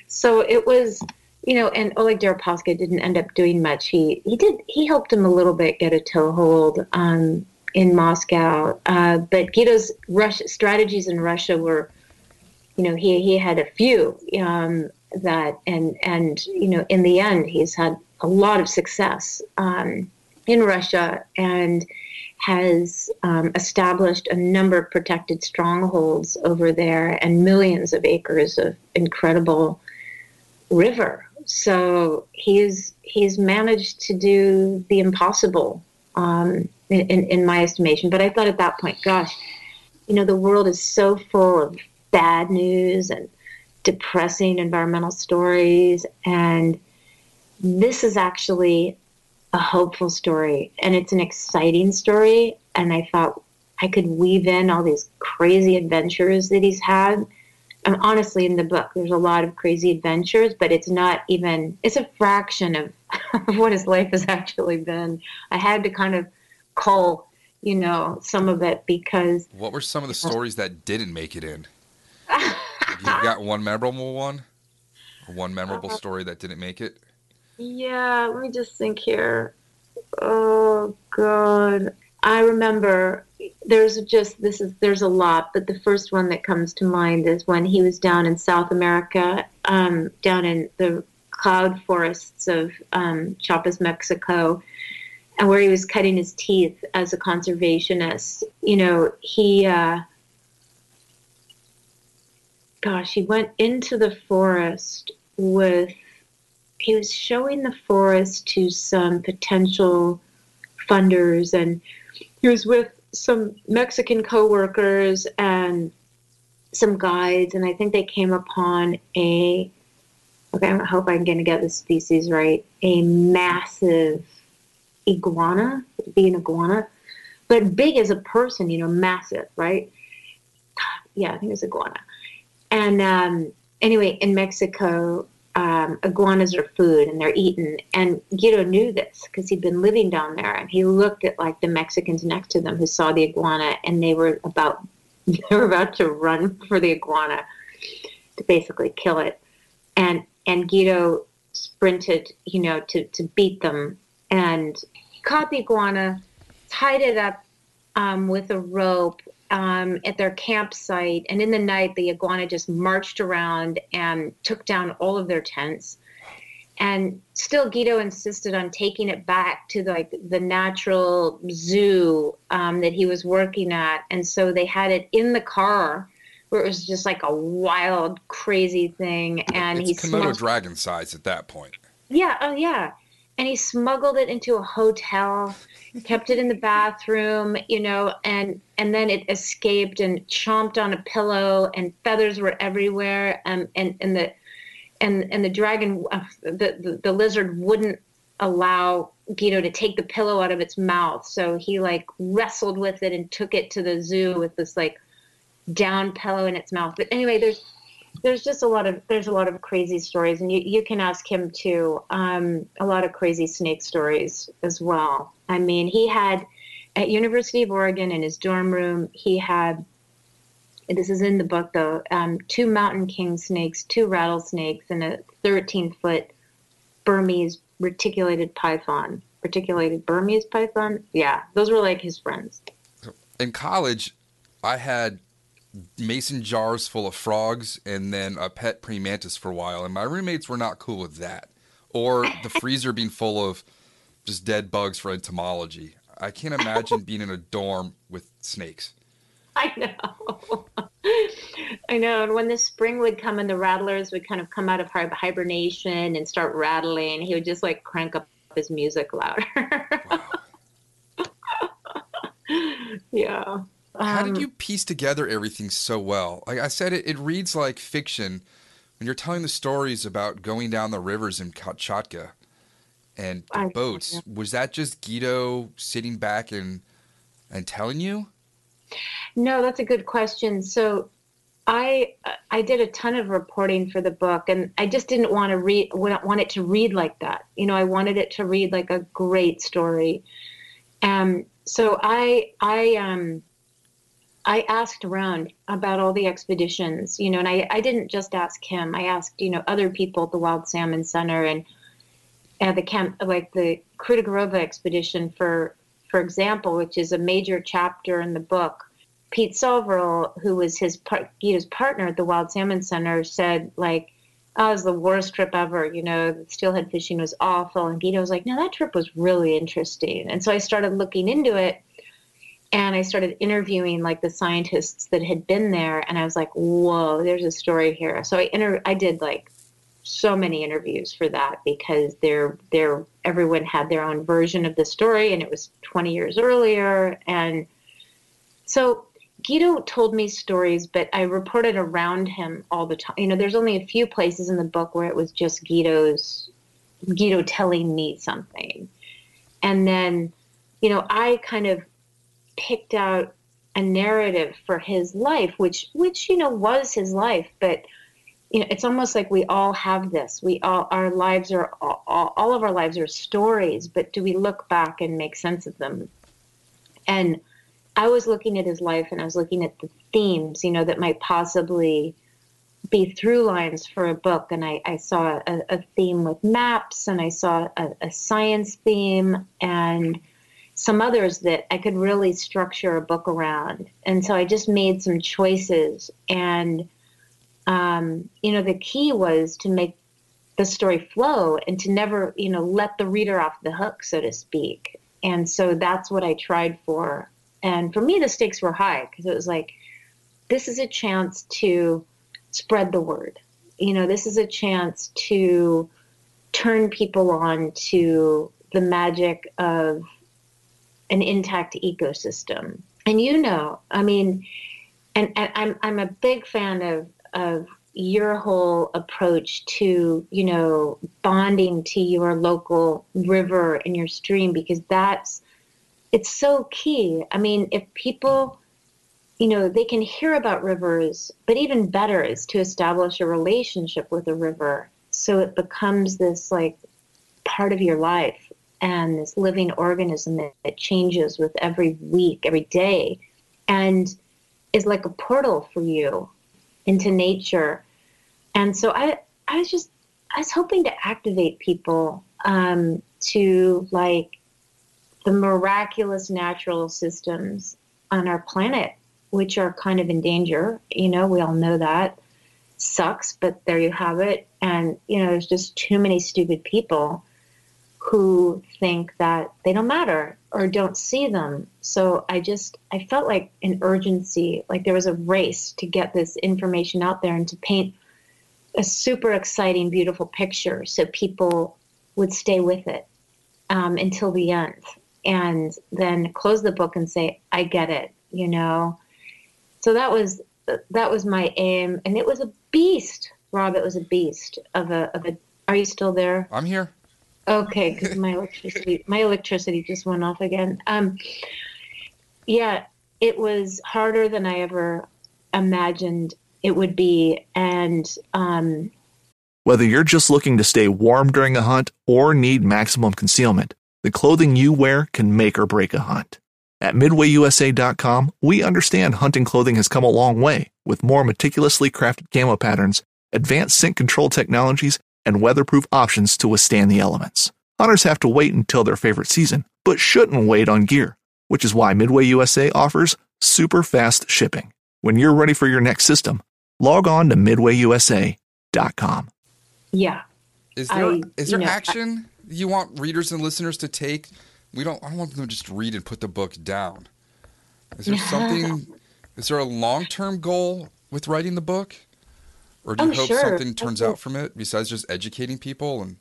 so it was, you know, and Oleg Deripaska didn't end up doing much. He he did he helped him a little bit get a toehold um, in Moscow, uh, but Guido's strategies in Russia were, you know, he he had a few um, that, and and you know, in the end, he's had a lot of success um, in Russia and has um, established a number of protected strongholds over there and millions of acres of incredible river. So he's he's managed to do the impossible um, in, in my estimation. But I thought at that point, gosh, you know, the world is so full of bad news and depressing environmental stories and this is actually a hopeful story and it's an exciting story. And I thought I could weave in all these crazy adventures that he's had. And honestly, in the book, there's a lot of crazy adventures, but it's not even, it's a fraction of, (laughs) of what his life has actually been. I had to kind of cull, you know, some of it because. What were some of the stories that didn't make it in? You got one memorable one? One memorable Uh, story that didn't make it. Yeah, let me just think here. Oh God. I remember there's just this is there's a lot, but the first one that comes to mind is when he was down in South America, um, down in the cloud forests of um, Chiapas, Mexico, and where he was cutting his teeth as a conservationist. You know, he uh, gosh, he went into the forest with he was showing the forest to some potential funders and he was with some Mexican coworkers and some guides and I think they came upon a okay, I hope I'm going to get the species right, a massive iguana, be an iguana, but big as a person, you know, massive, right? Yeah, I think it was iguana. And um, anyway, in Mexico, um, iguanas are food and they're eaten. And Guido knew this because he'd been living down there. And he looked at like the Mexicans next to them who saw the iguana, and they were about (laughs) they were about to run for the iguana to basically kill it. And and Guido sprinted, you know, to to beat them and caught the iguana, tied it up um, with a rope um, at their campsite. And in the night, the iguana just marched around and took down all of their tents. And still, Guido insisted on taking it back to like the natural zoo um, that he was working at. And so they had it in the car, where it was just like a wild, crazy thing. And it's he Komodo dragon size at that point. yeah, oh yeah. And he smuggled it into a hotel, kept it in the bathroom, you know, and and then it escaped and chomped on a pillow, and feathers were everywhere, um, and and the and and the dragon, uh, the, the the lizard wouldn't allow Guido to take the pillow out of its mouth, so he like wrestled with it and took it to the zoo with this like down pillow in its mouth. But anyway, there's there's just a lot of there's a lot of crazy stories and you, you can ask him too um, a lot of crazy snake stories as well. I mean he had at university of oregon in his dorm room he had this is in the book though um, two mountain king snakes two rattlesnakes and a 13 foot burmese reticulated python. Reticulated burmese python? Yeah those were like his friends. In college, I had mason jars full of frogs and then a pet praying mantis for a while, and my roommates were not cool with that. Or the freezer being full of just dead bugs for entomology. I can't imagine being in a dorm with snakes. (laughs) I know. (laughs) I know. And when the spring would come and the rattlers would kind of come out of hibernation and start rattling, he would just like crank up his music louder. (laughs) yeah. How Um, did you piece together everything so well? Like I said, it, it reads like fiction when you're telling the stories about going down the rivers in Kamchatka and the I- boats. yeah. Was that just Guido sitting back and and telling you? No, that's a good question. So I I did a ton of reporting for the book and I just didn't want to read want it to read like that. You know, I wanted it to read like a great story. Um so I I um I asked around about all the expeditions, you know, and I, I didn't just ask him. I asked, you know, other people at the Wild Salmon Center and at the camp, like the Krutogorova expedition, for for example, which is a major chapter in the book. Pete Soverel, who was his par- Guido's partner at the Wild Salmon Center, said like, "Oh, it was the worst trip ever. You know, the steelhead fishing was awful." And Guido was like, "No, that trip was really interesting." And so I started looking into it, and I started interviewing like the scientists that had been there, and I was like, "Whoa, there's a story here." So I inter- I did like so many interviews for that because they're they're everyone had their own version of the story and it was 20 years earlier and so Guido told me stories but I reported around him all the time you know there's only a few places in the book where it was just Guido's Guido telling me something and then you know I kind of picked out a narrative for his life which which you know was his life but you know it's almost like we all have this. We all our lives are all, all, of our lives are stories but do we look back and make sense of them? And i was looking at his life and i was looking at the themes you know that might possibly be through lines for a book. And I, I saw a, a, theme with maps and I saw a, a, science theme. And some others that I could really structure a book around. And so I just made some choices. And, um, you know, the key was to make the story flow and to never, you know, let the reader off the hook, so to speak. And so that's what I tried for. And for me, the stakes were high because it was like, this is a chance to spread the word. You know, this is a chance to turn people on to the magic of an intact ecosystem. And you know, I mean, and, and I'm I'm a big fan of of your whole approach to you know bonding to your local river and your stream because that's it's so key. I mean, if people you know, they can hear about rivers, but even better is to establish a relationship with a river so it becomes this like part of your life and this living organism that, changes with every week, every day, and is like a portal for you into nature. And so I, I was just, I was hoping to activate people um, to like the miraculous natural systems on our planet which are kind of in danger. You know, we all know that. Sucks, but there you have it. And, you know, there's just too many stupid people who think that they don't matter or don't see them. So I just, I felt like an urgency, like there was a race to get this information out there and to paint a super exciting, beautiful picture so people would stay with it um, until the end and then close the book and say, I get it, you know? so that was that was my aim, and it was a beast, Rob. It was a beast of a of a. Are you still there? I'm here. Okay, because my electricity my electricity just went off again. Um, yeah, it was harder than I ever imagined it would be, and um, whether you're just looking to stay warm during a hunt or need maximum concealment, the clothing you wear can make or break a hunt. At MidwayUSA.com, we understand hunting clothing has come a long way with more meticulously crafted camo patterns, advanced scent control technologies, and weatherproof options to withstand the elements. Hunters have to wait until their favorite season, but shouldn't wait on gear, which is why Midway USA offers super fast shipping. When you're ready for your next system, log on to MidwayUSA.com. Yeah. Is there, I, is there you know, action I, you want readers and listeners to take we don't. I don't want them to just read and put the book down. Is there (laughs) something? is there a long term goal with writing the book, or do you oh, hope sure. something turns out from it besides just educating people and?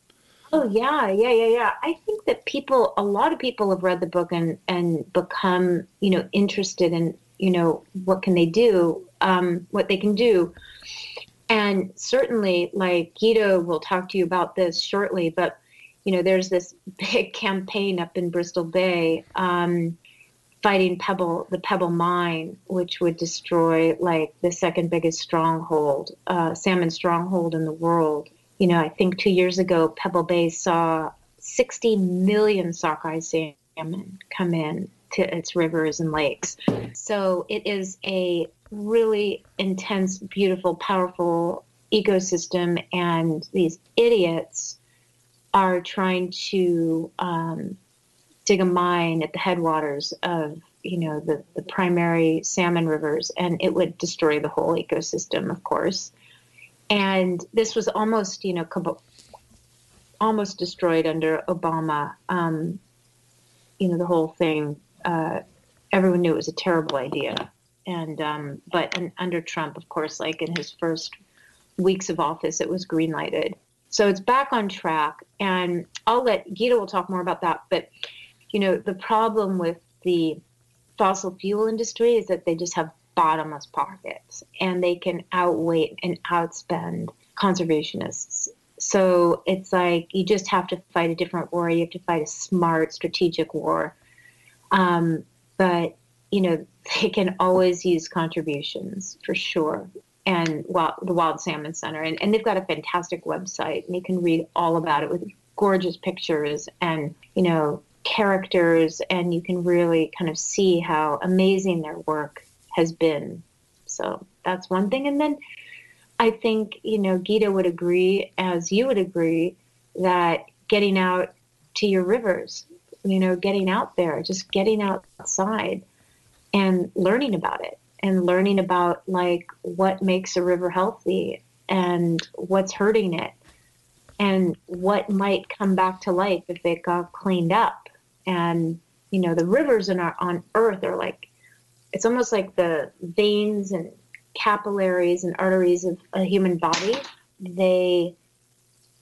Oh yeah, yeah, yeah, yeah. I think that people, a lot of people have read the book and and become, you know, interested in, you know, what can they do, um, what they can do, and certainly, like Guido will talk to you about this shortly, but you know, there's this (laughs) big campaign up in Bristol Bay um, fighting Pebble, the Pebble mine, which would destroy like the second biggest stronghold, uh, salmon stronghold in the world. You know, I think two years ago, Pebble Bay saw 60 million sockeye salmon come in to its rivers and lakes. So it is a really intense, beautiful, powerful ecosystem, and these idiots are trying to um, dig a mine at the headwaters of you know the, the primary salmon rivers and it would destroy the whole ecosystem of course and this was almost you know almost destroyed under obama um, you know the whole thing uh, everyone knew it was a terrible idea and um, but in, under trump of course like in his first weeks of office it was greenlighted so it's back on track. And I'll let Guido will talk more about that. But, you know, the problem with the fossil fuel industry is that they just have bottomless pockets and they can outweigh and outspend conservationists. So it's like you just have to fight a different war. You have to fight a smart, strategic war. Um, but, you know, (laughs) they can always use contributions for sure and the Wild Salmon Center. And, and they've got a fantastic website, and you can read all about it with gorgeous pictures and, you know, characters, and you can really kind of see how amazing their work has been. So that's one thing. And then I think, you know, Guido would agree, as you would agree, that getting out to your rivers, you know, getting out there, just getting outside and learning about it and learning about like what makes a river healthy and what's hurting it and what might come back to life if it got cleaned up. And, you know, the rivers in our, on earth are like, it's almost like the veins and capillaries and arteries of a human body. They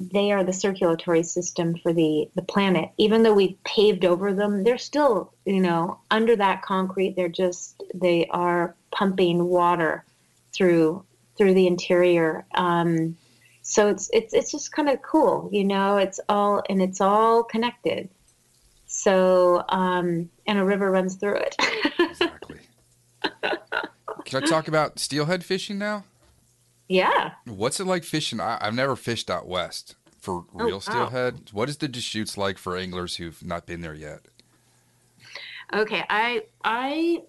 they are the circulatory system for the the planet. Even though we've paved over them, they're still, you know, under that concrete. They're just they are pumping water through through the interior. Um, so it's it's it's just kind of cool, you know. It's all and it's all connected. So um, and a river runs through it. exactly. Can I talk about steelhead fishing now? Yeah. What's it like fishing? I, have never fished out west for real oh, wow. steelhead. What is the Deschutes like for anglers who've not been there yet? Okay, I I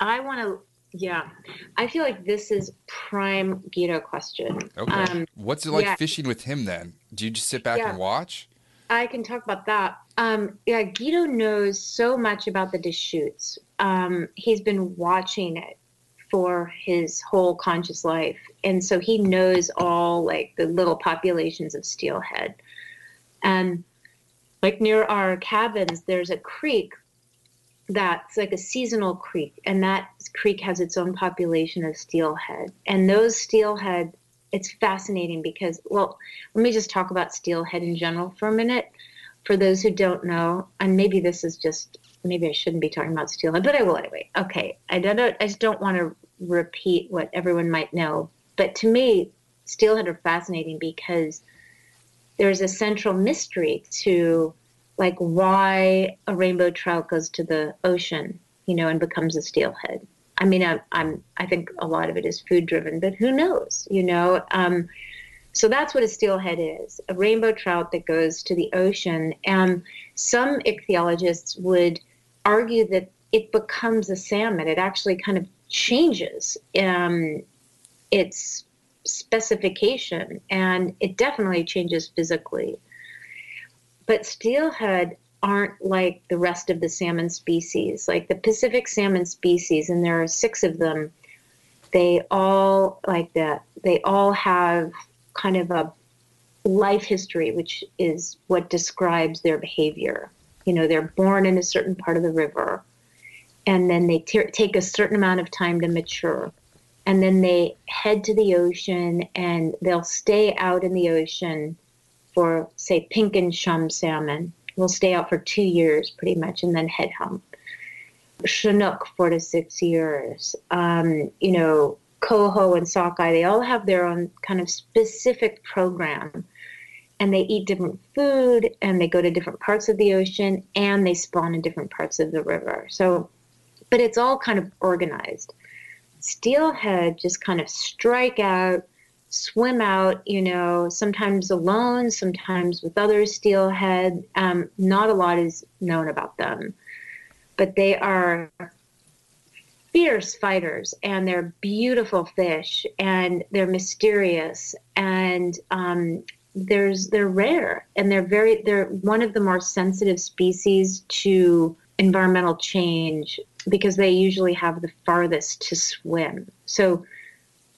I want to. Yeah, I feel like this is prime Guido question. Okay, um, what's it like yeah. fishing with him then? Do you just sit back yeah. and watch? I can talk about that. Um, yeah, Guido knows so much about the Deschutes. Um, he's been watching it for his whole conscious life. And so he knows all like the little populations of steelhead. And like near our cabins, there's a creek that's like a seasonal creek, and that creek has its own population of steelhead. And those steelhead, it's fascinating because, well, let me just talk about steelhead in general for a minute. For those who don't know, and maybe this is just maybe I shouldn't be talking about steelhead, but I will anyway. Okay, I don't. I just don't want to repeat what everyone might know. But to me, steelhead are fascinating because there's a central mystery to like why a rainbow trout goes to the ocean, you know, and becomes a steelhead. I mean, I, I'm I think a lot of it is food driven, but who knows, you know? Um, so that's what a steelhead is a rainbow trout that goes to the ocean. And some ichthyologists would argue that it becomes a salmon. It actually kind of changes um, its specification and it definitely changes physically. But steelhead aren't like the rest of the salmon species. Like the Pacific salmon species, and there are six of them, they all like that. They all have kind of a life history, which is what describes their behavior. You know, they're born in a certain part of the river and then they t- take a certain amount of time to mature and then they head to the ocean and they'll stay out in the ocean for say pink and chum salmon will stay out for two years pretty much and then head home. Chinook four to six years. Um, you know coho and sockeye they all have their own kind of specific program and they eat different food and they go to different parts of the ocean and they spawn in different parts of the river. So but it's all kind of organized. Steelhead just kind of strike out, swim out, you know, sometimes alone, sometimes with other steelhead. Um, not a lot is known about them, but they are fierce fighters and they're beautiful fish and they're mysterious and um, there's they're rare and they're very they're one of the more sensitive species to environmental change because they usually have the farthest to swim. So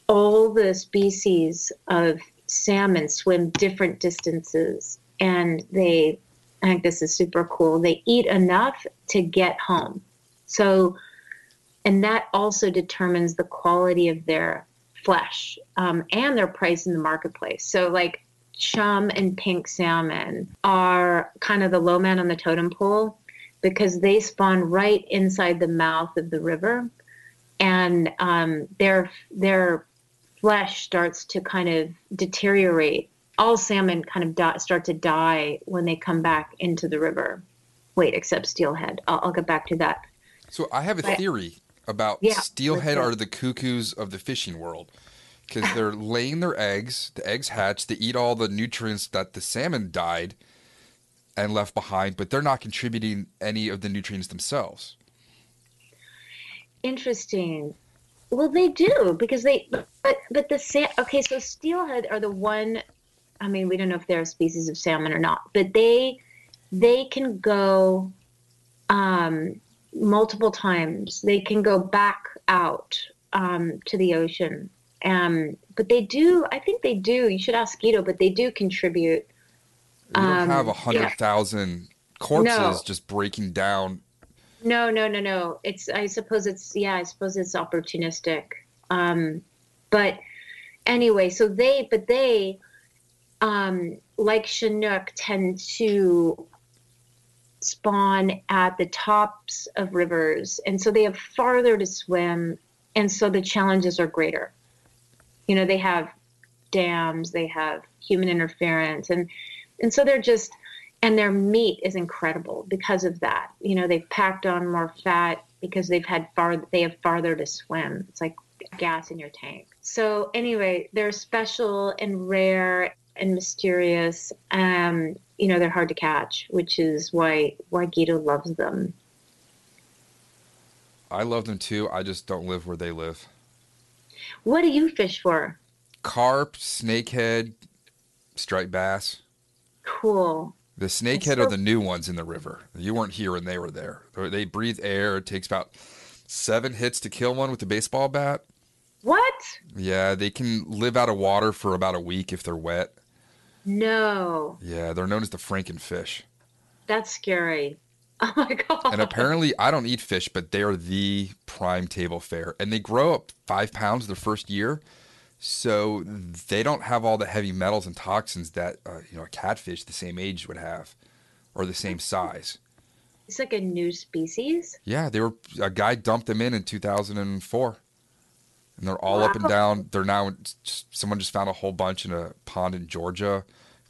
all the species of salmon swim different distances and they I think this is super cool. They eat enough to get home. So and that also determines the quality of their flesh um, and their price in the marketplace. So like chum and pink salmon are kind of the low man on the totem pole because they spawn right inside the mouth of the river, and um, their their flesh starts to kind of deteriorate. All salmon kind of die, start to die when they come back into the river. Wait, except steelhead. I'll, I'll get back to that. So I have a theory about yeah, steelhead are the cuckoos of the fishing world because (laughs) they're laying their eggs. The eggs hatch. They eat all the nutrients that the salmon died and left behind, but they're not contributing any of the nutrients themselves. Interesting. Well, they do because they, but but the sa- okay, so steelhead are the one. I mean, we don't know if they're a species of salmon or not, but they they can go um, multiple times. They can go back out um, to the ocean. Um, but they do. I think they do. You should ask Guido, but they do contribute. We don't Um, have a yeah. hundred thousand corpses No. just breaking down. No, no, no, no. It's I suppose it's yeah, I suppose it's opportunistic. Um but anyway, so they but they um like Chinook tend to spawn at the tops of rivers and so they have farther to swim and so the challenges are greater. You know, they have dams, they have human interference and and so they're just and their meat is incredible because of that. You know, they've packed on more fat because they've had far they have farther to swim. It's like gas in your tank. So anyway, they're special and rare and mysterious. Um, you know, they're hard to catch, which is why why Guido loves them. I love them too. I just don't live where they live. What do you fish for? Carp, snakehead, striped bass. Cool. The snakehead so- are the new ones in the river. You weren't here when they were there. They breathe air. It takes about seven hits to kill one with a baseball bat. What? Yeah, they can live out of water for about a week if they're wet. No. Yeah, they're known as the frankenfish. That's scary. (laughs) Oh my god. And apparently, I don't eat fish, but they are the prime table fare. And they grow up five pounds their first year. So they don't have all the heavy metals and toxins that uh, you know a catfish the same age would have, or the same size. it's like a new species. Yeah, they were a guy dumped them in in 2004, and they're all up and down. They're now just, someone just found a whole bunch in a pond in Georgia.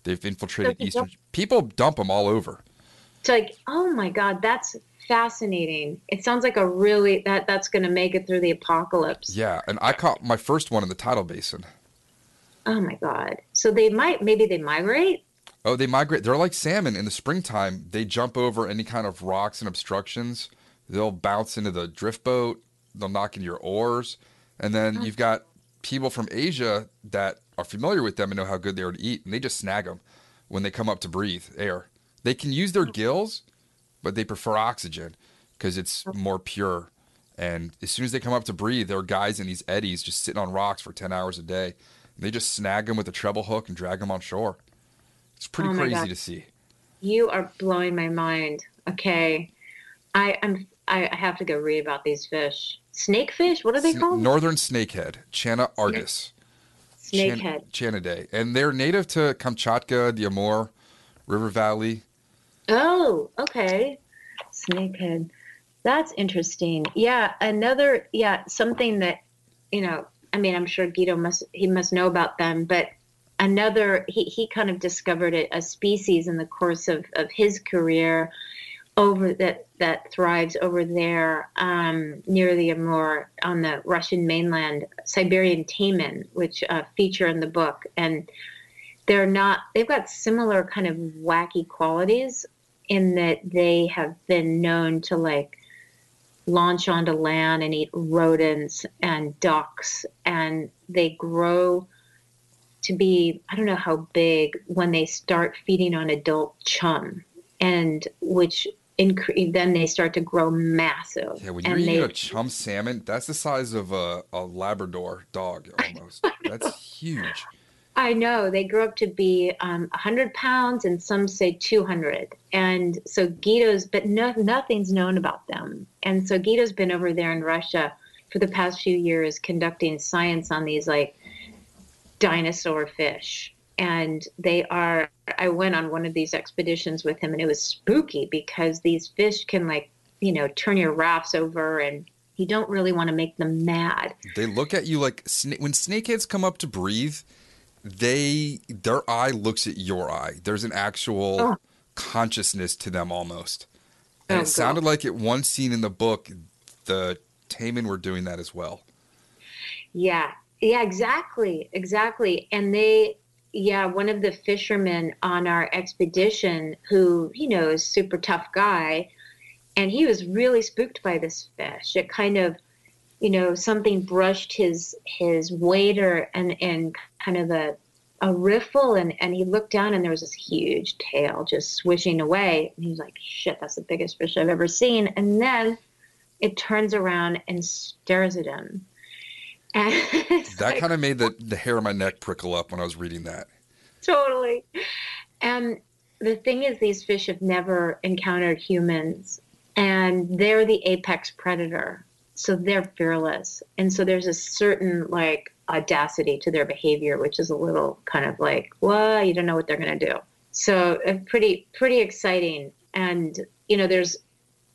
They've infiltrated So eastern. People dump them all over. It's like, oh my god, that's fascinating. It sounds like a really that that's going to make it through the apocalypse. Yeah, and I caught my first one in the tidal basin. Oh my god. So they might maybe they migrate. Oh, they migrate. They're like salmon in the springtime. They jump over any kind of rocks and obstructions. They'll bounce into the drift boat. They'll knock into your oars. And then oh. you've got people from Asia that are familiar with them and know how good they are to eat, and they just snag them when they come up to breathe air. They can use their oh. gills, but they prefer oxygen because it's more pure. And as soon as they come up to breathe, there are guys in these eddies just sitting on rocks for 10 hours a day. And they just snag them with a treble hook and drag them on shore. It's pretty Oh crazy God. to see. You are blowing my mind. Okay. I I'm I have to go read about these fish. Snakefish? What are they Sn- called? Northern snakehead, Channa argus. Chan- Snakehead. Channidae. And they're native to Kamchatka, the Amur River Valley. Oh, okay. Snakehead. That's interesting. Yeah, another yeah, something that you know, I mean, I'm sure Guido must he must know about them, but another he, he kind of discovered a, a species in the course of, of his career over that that thrives over there um, near the Amur on the Russian mainland, Siberian taimen, which uh, feature in the book, and they're not. They've got similar kind of wacky qualities in that they have been known to like launch onto land and eat rodents and ducks, and they grow to be I don't know how big when they start feeding on adult chum, and which incre- then they start to grow massive. Yeah, when you're and eating they, a chum salmon, that's the size of a, a Labrador dog (laughs) almost. that's huge. I know they grow up to be um, 100 pounds, and some say 200. And so Guido's, but no, nothing's known about them. And so Guido's been over there in Russia for the past few years conducting science on these like dinosaur fish. And they are, I went on one of these expeditions with him, and it was spooky because these fish can like, you know, turn your rafts over, and you don't really want to make them mad. They look at you like when snakeheads come up to breathe, they their eye looks at your eye. There's an actual Oh. consciousness to them almost. And Oh, it sounded like at one scene in the book, the taimen were doing that as well. Yeah, yeah, exactly, exactly. And they, yeah, one of the fishermen on our expedition, who you know is super tough guy, and he was really spooked by this fish. It kind of, you know, something brushed his his waiter and and kind of a a riffle and, and he looked down and there was this huge tail just swishing away. And he's like, shit, that's the biggest fish I've ever seen. And then it turns around and stares at him. And (laughs) that like, kind of made the, the hair on my neck prickle up when I was reading that. Totally. And the thing is, these fish have never encountered humans and they're the apex predator. So they're fearless. And so there's a certain like audacity to their behavior, which is a little kind of like, well, you don't know what they're going to do. So uh, pretty, pretty exciting. And, you know, there's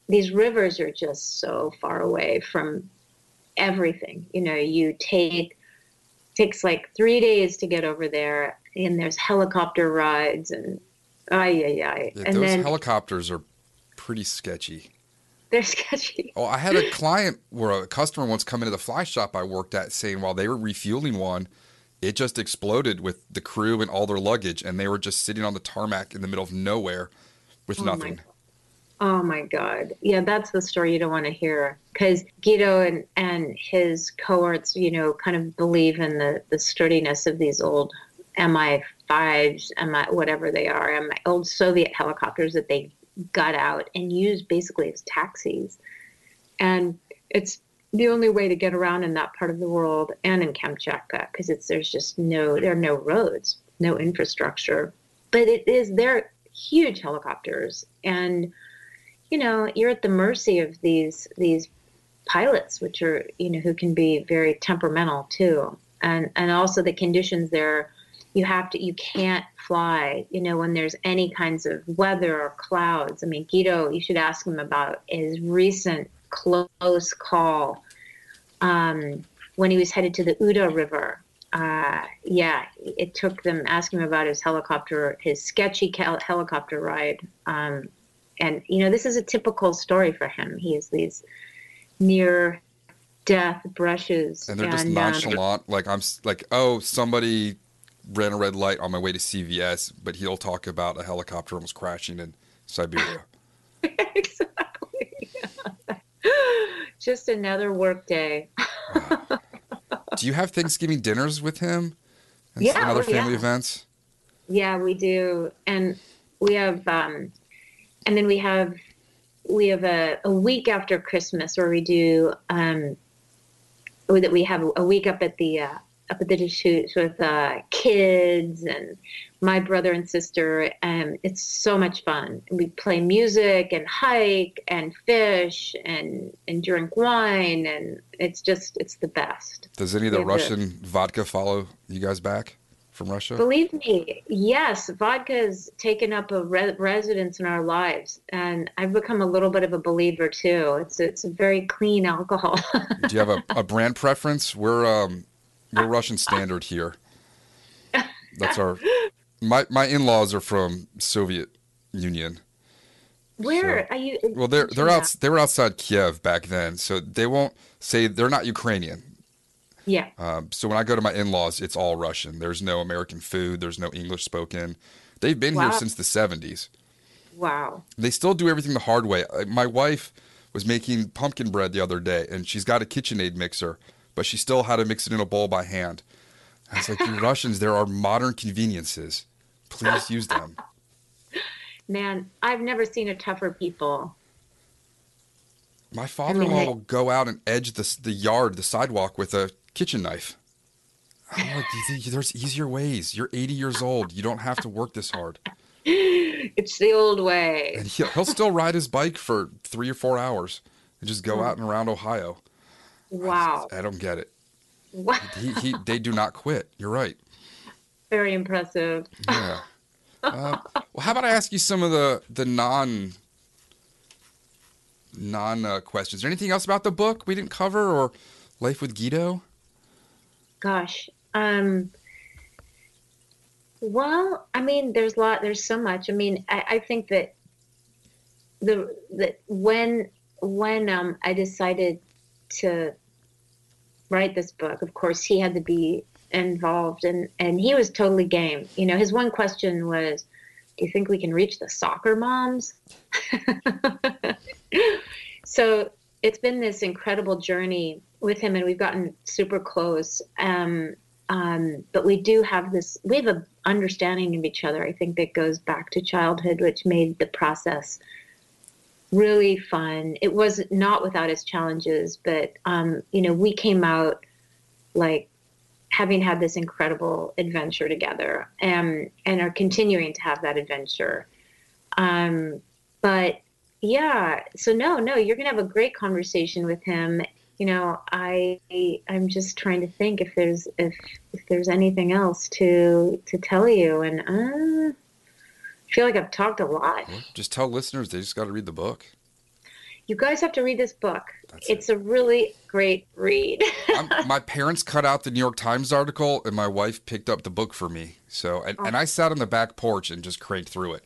these rivers are just so far away from everything. You know, you take, takes like three days to get over there and there's helicopter rides and, ay, ay, ay. Yeah, and those then, helicopters are pretty sketchy. They're sketchy. Oh, I had a client where a customer once come into the fly shop I worked at saying while they were refueling one, it just exploded with the crew and all their luggage, and they were just sitting on the tarmac in the middle of nowhere with Oh, nothing. My, oh my God. Yeah, that's the story you don't want to hear. Because Guido and, and his cohorts, you know, kind of believe in the, the sturdiness of these old MI5s, MI, whatever they are, MI, old Soviet helicopters that they got out and used basically as taxis. And it's the only way to get around in that part of the world and in Kamchatka because it's there's just no there are no roads, no infrastructure. But it is they're huge helicopters and you know, you're at the mercy of these these pilots which are, you know, who can be very temperamental too. And and also the conditions there you have to you can't fly you know when there's any kinds of weather or clouds. I mean guido you should ask him about his recent close call um, when he was headed to the uda river. Uh, yeah it took them asking him about his helicopter his sketchy cal- helicopter ride. Um, and you know this is a typical story for him. He has these near death brushes And they're just um, nonchalant. Like I'm like, oh, somebody ran a red light on my way to CVS, but he'll talk about a helicopter almost crashing in Siberia. (laughs) exactly. (laughs) Just another work day. Do you have Thanksgiving dinners with him? And, Yeah, and other oh, yeah. family events? Yeah, we do, and we have, um, and then we have, we have a, a week after Christmas where we do, um, that we have a week up at the uh, up at the Deschutes with uh, kids and my brother and sister, and it's so much fun. We play music and hike and fish and and drink wine, and it's just it's the best. Does any of the a- Russian vodka follow you guys back from Russia? Believe me, yes, vodka has taken up a re- residence in our lives, and I've become a little bit of a believer too. It's it's a very clean alcohol. (laughs) Do you have a, a brand preference? We're um we're Russian standard here. That's our my my in laws are from Soviet Union. Where are you? Well, they're they're out they were outside Kiev back then, so they won't say they're not Ukrainian. Yeah, Um, so when I go to my in laws, it's all Russian. There's no American food. There's no English spoken. They've been here since the 70s. wow. They still do everything the hard way. My wife was making pumpkin bread the other day, and she's got a KitchenAid mixer, but she still had to mix it in a bowl by hand. I was like, "You (laughs) Russians, there are modern conveniences. Please use them." Man, I've never seen a tougher people. My father-in-law they- will go out and edge the the yard, the sidewalk, with a kitchen knife. I'm like, (laughs) there's easier ways. You're 80 years old. You don't have to work this hard. It's the old way. And he'll, he'll still ride his bike for three or four hours and just go out and around Ohio. Wow. I don't get it. Wow. He, he, they do not quit. You're right. Very impressive. Yeah. (laughs) Uh, well, how about I ask you some of the the non non uh, questions? Is there anything else about the book we didn't cover or Life with Guido? Gosh. Um well, I mean, there's a lot there's so much. I mean, I, I think that the that when when um I decided to write this book, of course he had to be involved and and he was totally game. You know, his one question was, Do you think we can reach the soccer moms? (laughs) so it's been this incredible journey with him, and we've gotten super close. Um, um, but we do have this we have a understanding of each other. I think that goes back to childhood, which made the process really fun. It was not without its challenges, but um, you know, we came out like having had this incredible adventure together, and and are continuing to have that adventure. Um, but yeah, so no, no, you're gonna have a great conversation with him. You know, I I'm just trying to think if there's if if there's anything else to to tell you, and uh, feel like I've talked a lot. Just tell listeners they just got to read the book. You guys have to read this book. That's it's a really great read. (laughs) My parents cut out the New York Times article, and my wife picked up the book for me. So, and, and I sat on the back porch and just cranked through it.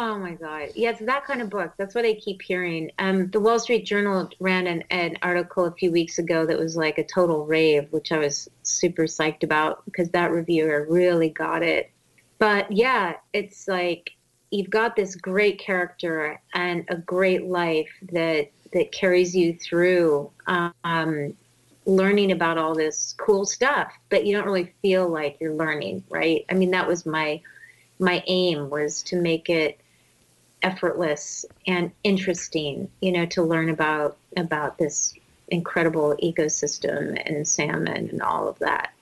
Oh my God. Yeah, it's that kind of book. That's what I keep hearing. Um, the Wall Street Journal ran an, an article a few weeks ago that was like a total rave, which I was super psyched about because that reviewer really got it. But yeah, it's like you've got this great character and a great life that that carries you through um, learning about all this cool stuff, but you don't really feel like you're learning, right? I mean, that was my my aim was to make it effortless and interesting, you know, to learn about about this incredible ecosystem and salmon and all of that.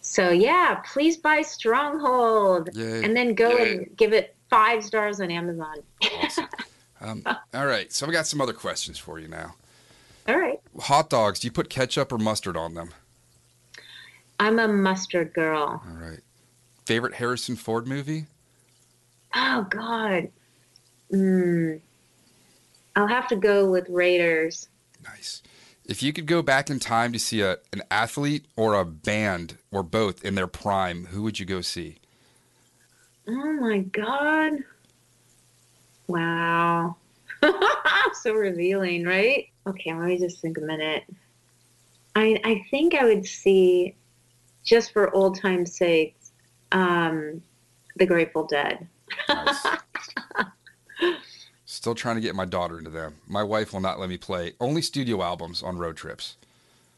So yeah, please buy Stronghold Yay. and then go and give it five stars on Amazon. Awesome. (laughs) um, all right, so we got some other questions for you now. All right. Hot dogs, do you put ketchup or mustard on them? I'm a mustard girl. All right. Favorite Harrison Ford movie? Oh God. Mm. I'll have to go with Raiders. Nice. If you could go back in time to see a, an athlete or a band or both in their prime, who would you go see? Oh my God. Wow. (laughs) so revealing, right? Okay, let me just think a minute. I I think I would see, just for old time's sake, um, the Grateful Dead. Nice. (laughs) Still trying to get my daughter into them. My wife will not let me play only studio albums on road trips.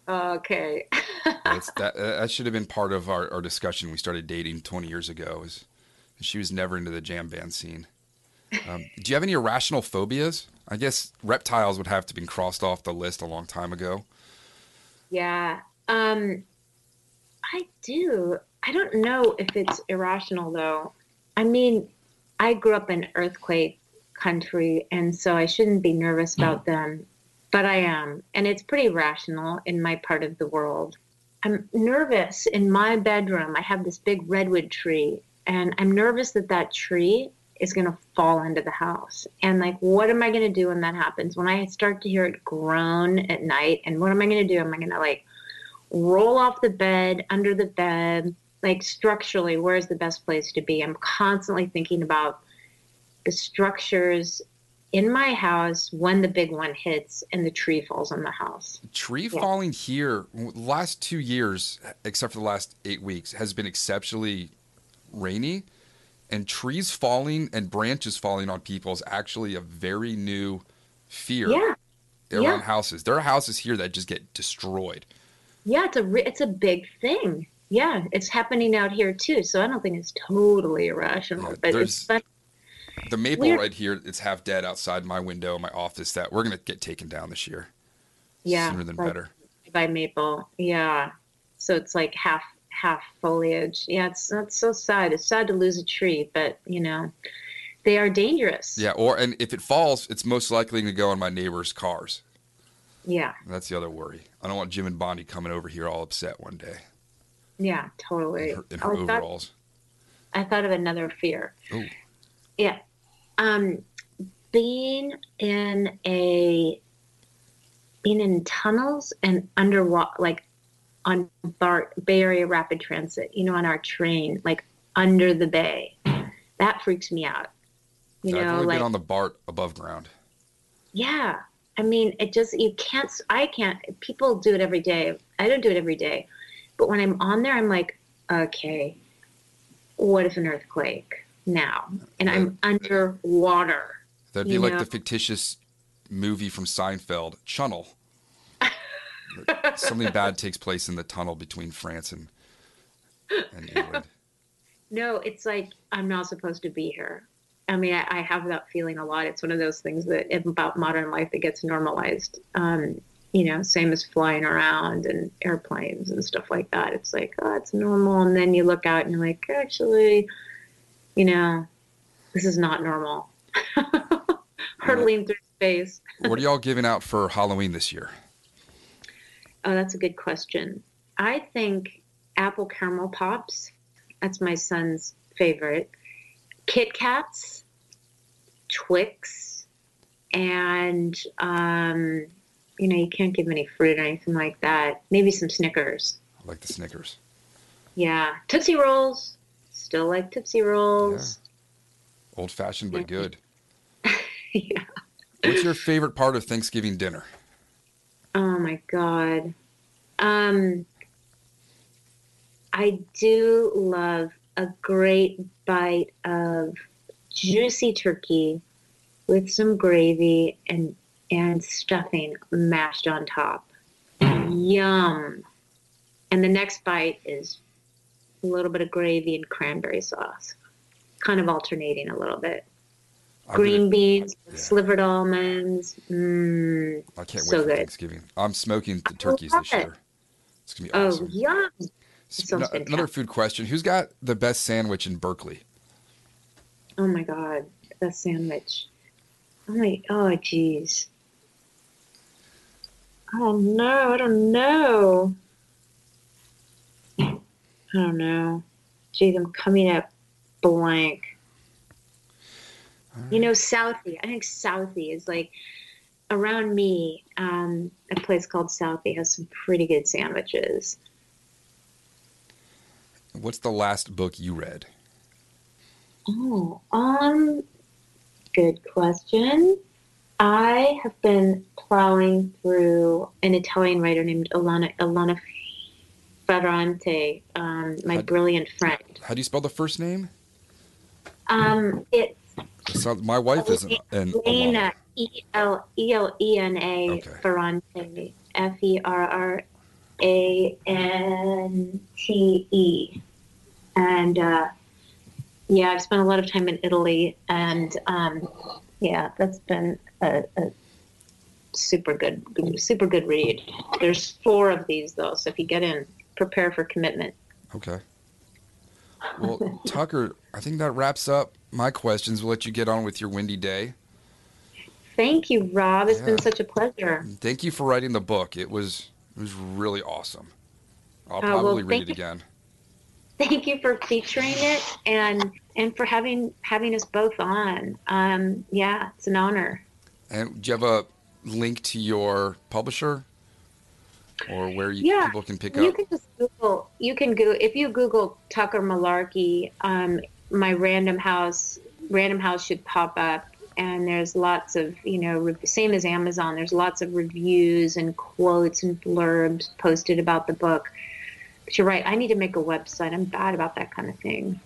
Okay. (laughs) That's, that that should have been part of our, our discussion. We started dating 20 years ago. Is she was never into the jam band scene. Um, do you have any irrational phobias? I guess reptiles would have to been crossed off the list a long time ago. Yeah. Um I do. I don't know if it's irrational though. I mean, I grew up in earthquake country and so I shouldn't be nervous about mm. them, but I am. And it's pretty rational in my part of the world. I'm nervous in my bedroom. I have this big redwood tree and I'm nervous that that tree is going to fall into the house. And like, what am I going to do when that happens? When I start to hear it groan at night, and what am I going to do? Am I going to like roll off the bed, under the bed? Like, structurally, where's the best place to be? I'm constantly thinking about the structures in my house when the big one hits and the tree falls on the house. Tree Yeah. falling here, last two years, except for the last eight weeks, has been exceptionally rainy. And trees falling and branches falling on people is actually a very new fear Yeah. around Yeah. houses. There are houses here that just get destroyed. Yeah, it's a it's a big thing. Yeah, it's happening out here too. So I don't think it's totally irrational, Yeah, but it's fun. The maple Weird. right here, it's half dead outside my window, in my office. That we're gonna get taken down this year. Yeah, sooner than better. by maple. Yeah, so it's like half half foliage. Yeah, it's that's so sad. It's sad to lose a tree, but you know, they are dangerous. Yeah, or and if it falls, it's most likely to go on my neighbor's cars. yeah, That's the other worry. I don't want Jim and Bonnie coming over here all upset one day yeah, totally. in her, in her Oh, I thought- overalls. I thought of another fear. Ooh. Yeah. Um, being in a being in tunnels and underwater, like on Bar- Bay Area Rapid Transit, you know, on our train, like under the bay, that freaks me out. You I've know, only like been on the BART above ground. yeah. I mean, it just you can't. I can't. People do it every day. I don't do it every day, but when I'm on there, I'm like, okay, what if an earthquake now? And I'm underwater. That'd be You like know? the fictitious movie from Seinfeld, Chunnel. Something (laughs) bad takes place in the tunnel between France and, and England. (laughs) No, it's like I'm not supposed to be here. I mean, I, I have that feeling a lot. It's one of those things that about modern life that gets normalized. Um, you know, same as flying around and airplanes and stuff like that. It's like, oh, it's normal. And then you look out and you're like, actually, you know, this is not normal. (laughs) Hurtling through space. what are y'all giving out for Halloween this year? Oh, that's a good question. I think apple caramel pops. That's my son's favorite. Kit Kats, Twix, and um, you know, you can't give any fruit or anything like that. Maybe some Snickers. I like the Snickers. Yeah, Tootsie Rolls. Still like Tootsie Rolls. Old fashioned but good. (laughs) Yeah. What's your favorite part of Thanksgiving dinner? Oh my god. Um I do love a great bite of juicy turkey with some gravy and and stuffing mashed on top. Yum. And the next bite is a little bit of gravy and cranberry sauce. Kind of alternating a little bit. I'm Green gonna- beans, Yeah. slivered almonds. Mmm. I can't so wait for good. Thanksgiving. I'm smoking the turkeys this it. year. It's gonna be awesome. Oh, awesome. yum. S- no- another food question: Who's got the best sandwich in Berkeley? Oh my god, the sandwich. Oh my, oh jeez. Oh no, I don't know. I don't know. Geez, I'm coming up blank. You know, Southie. I think Southie is like around me. Um, a place called Southie has some pretty good sandwiches. What's the last book you read? Oh, um, good question. I have been plowing through an Italian writer named Alana Ilana Ferrante, um, my How- brilliant friend. How do you spell the first name? Um, it's It sounds- my wife is an, an Elena E L E L E N A Okay. Ferrante F E R R A N T E, and uh, yeah, I've spent a lot of time in Italy, and um, yeah, that's been a, a super good, super good read. There's four of these though, so if you get in, prepare for commitment. Okay. Well, (laughs) Tucker, I think that wraps up my questions. We'll let you get on with your windy day. Thank you, Rob. It's been such a pleasure. Thank you for writing the book. It was it was really awesome. I'll Uh, well, probably read thank it you. again. thank you for featuring it and and for having having us both on um yeah it's an honor And do you have a link to your publisher, or where you, Yeah, people can pick up. you up? can just google you can go if you google tucker malarkey um my random house random house should pop up and there's lots of you know same as amazon there's lots of reviews and quotes and blurbs posted about the book but you're right i need to make a website i'm bad about that kind of thing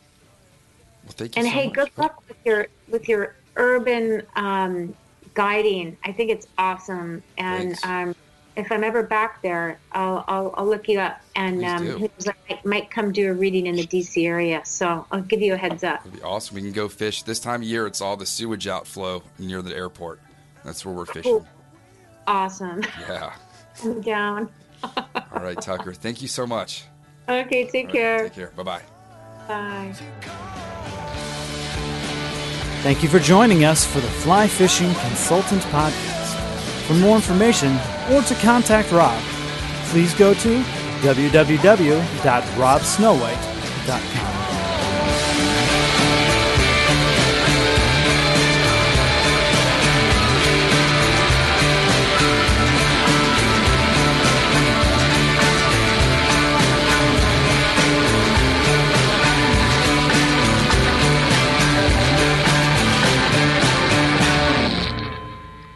Well, thank you And so hey, much. good luck with your with your urban um, guiding. I think it's awesome. And Thanks. um, if I'm ever back there, I'll I'll, I'll look you up. And um, do. who knows, I might, might come do a reading in the DC area. So I'll give you a heads up. It'd be awesome. We can go fish. This time of year, it's all the sewage outflow near the airport. That's where we're fishing. Cool. Awesome. Yeah. (laughs) I'm down. All right, Tucker. Thank you so much. Okay, take All right, care. Take care. Bye bye. Bye. Thank you for joining us for the Fly Fishing Consultant Podcast. For more information or to contact Rob, please go to www.robsnowhite.com.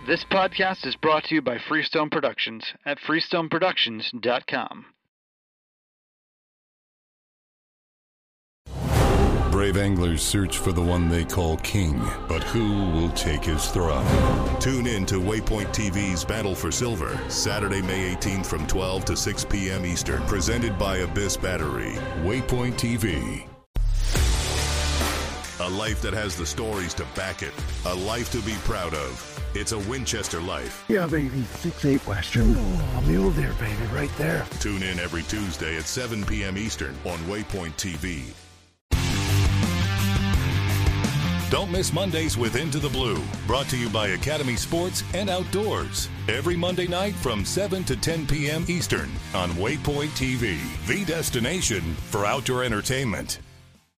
This podcast is brought to you by Freestone Productions at freestoneproductions.com. Brave anglers search for the one they call king, but who will take his throne? Tune in to Waypoint TV's Battle for Silver, Saturday, May 18th from 12 to 6 p.m. Eastern, presented by Abyss Battery. Waypoint TV. A life that has the stories to back it, a life to be proud of. It's a Winchester life. Yeah, baby. Six eight Western. Oh, mule deer, baby, right there. Tune in every Tuesday at 7 p.m. Eastern on Waypoint TV. Don't miss Mondays with Into the Blue, brought to you by Academy Sports and Outdoors. Every Monday night from 7 to 10 p.m. Eastern on Waypoint TV, the destination for outdoor entertainment.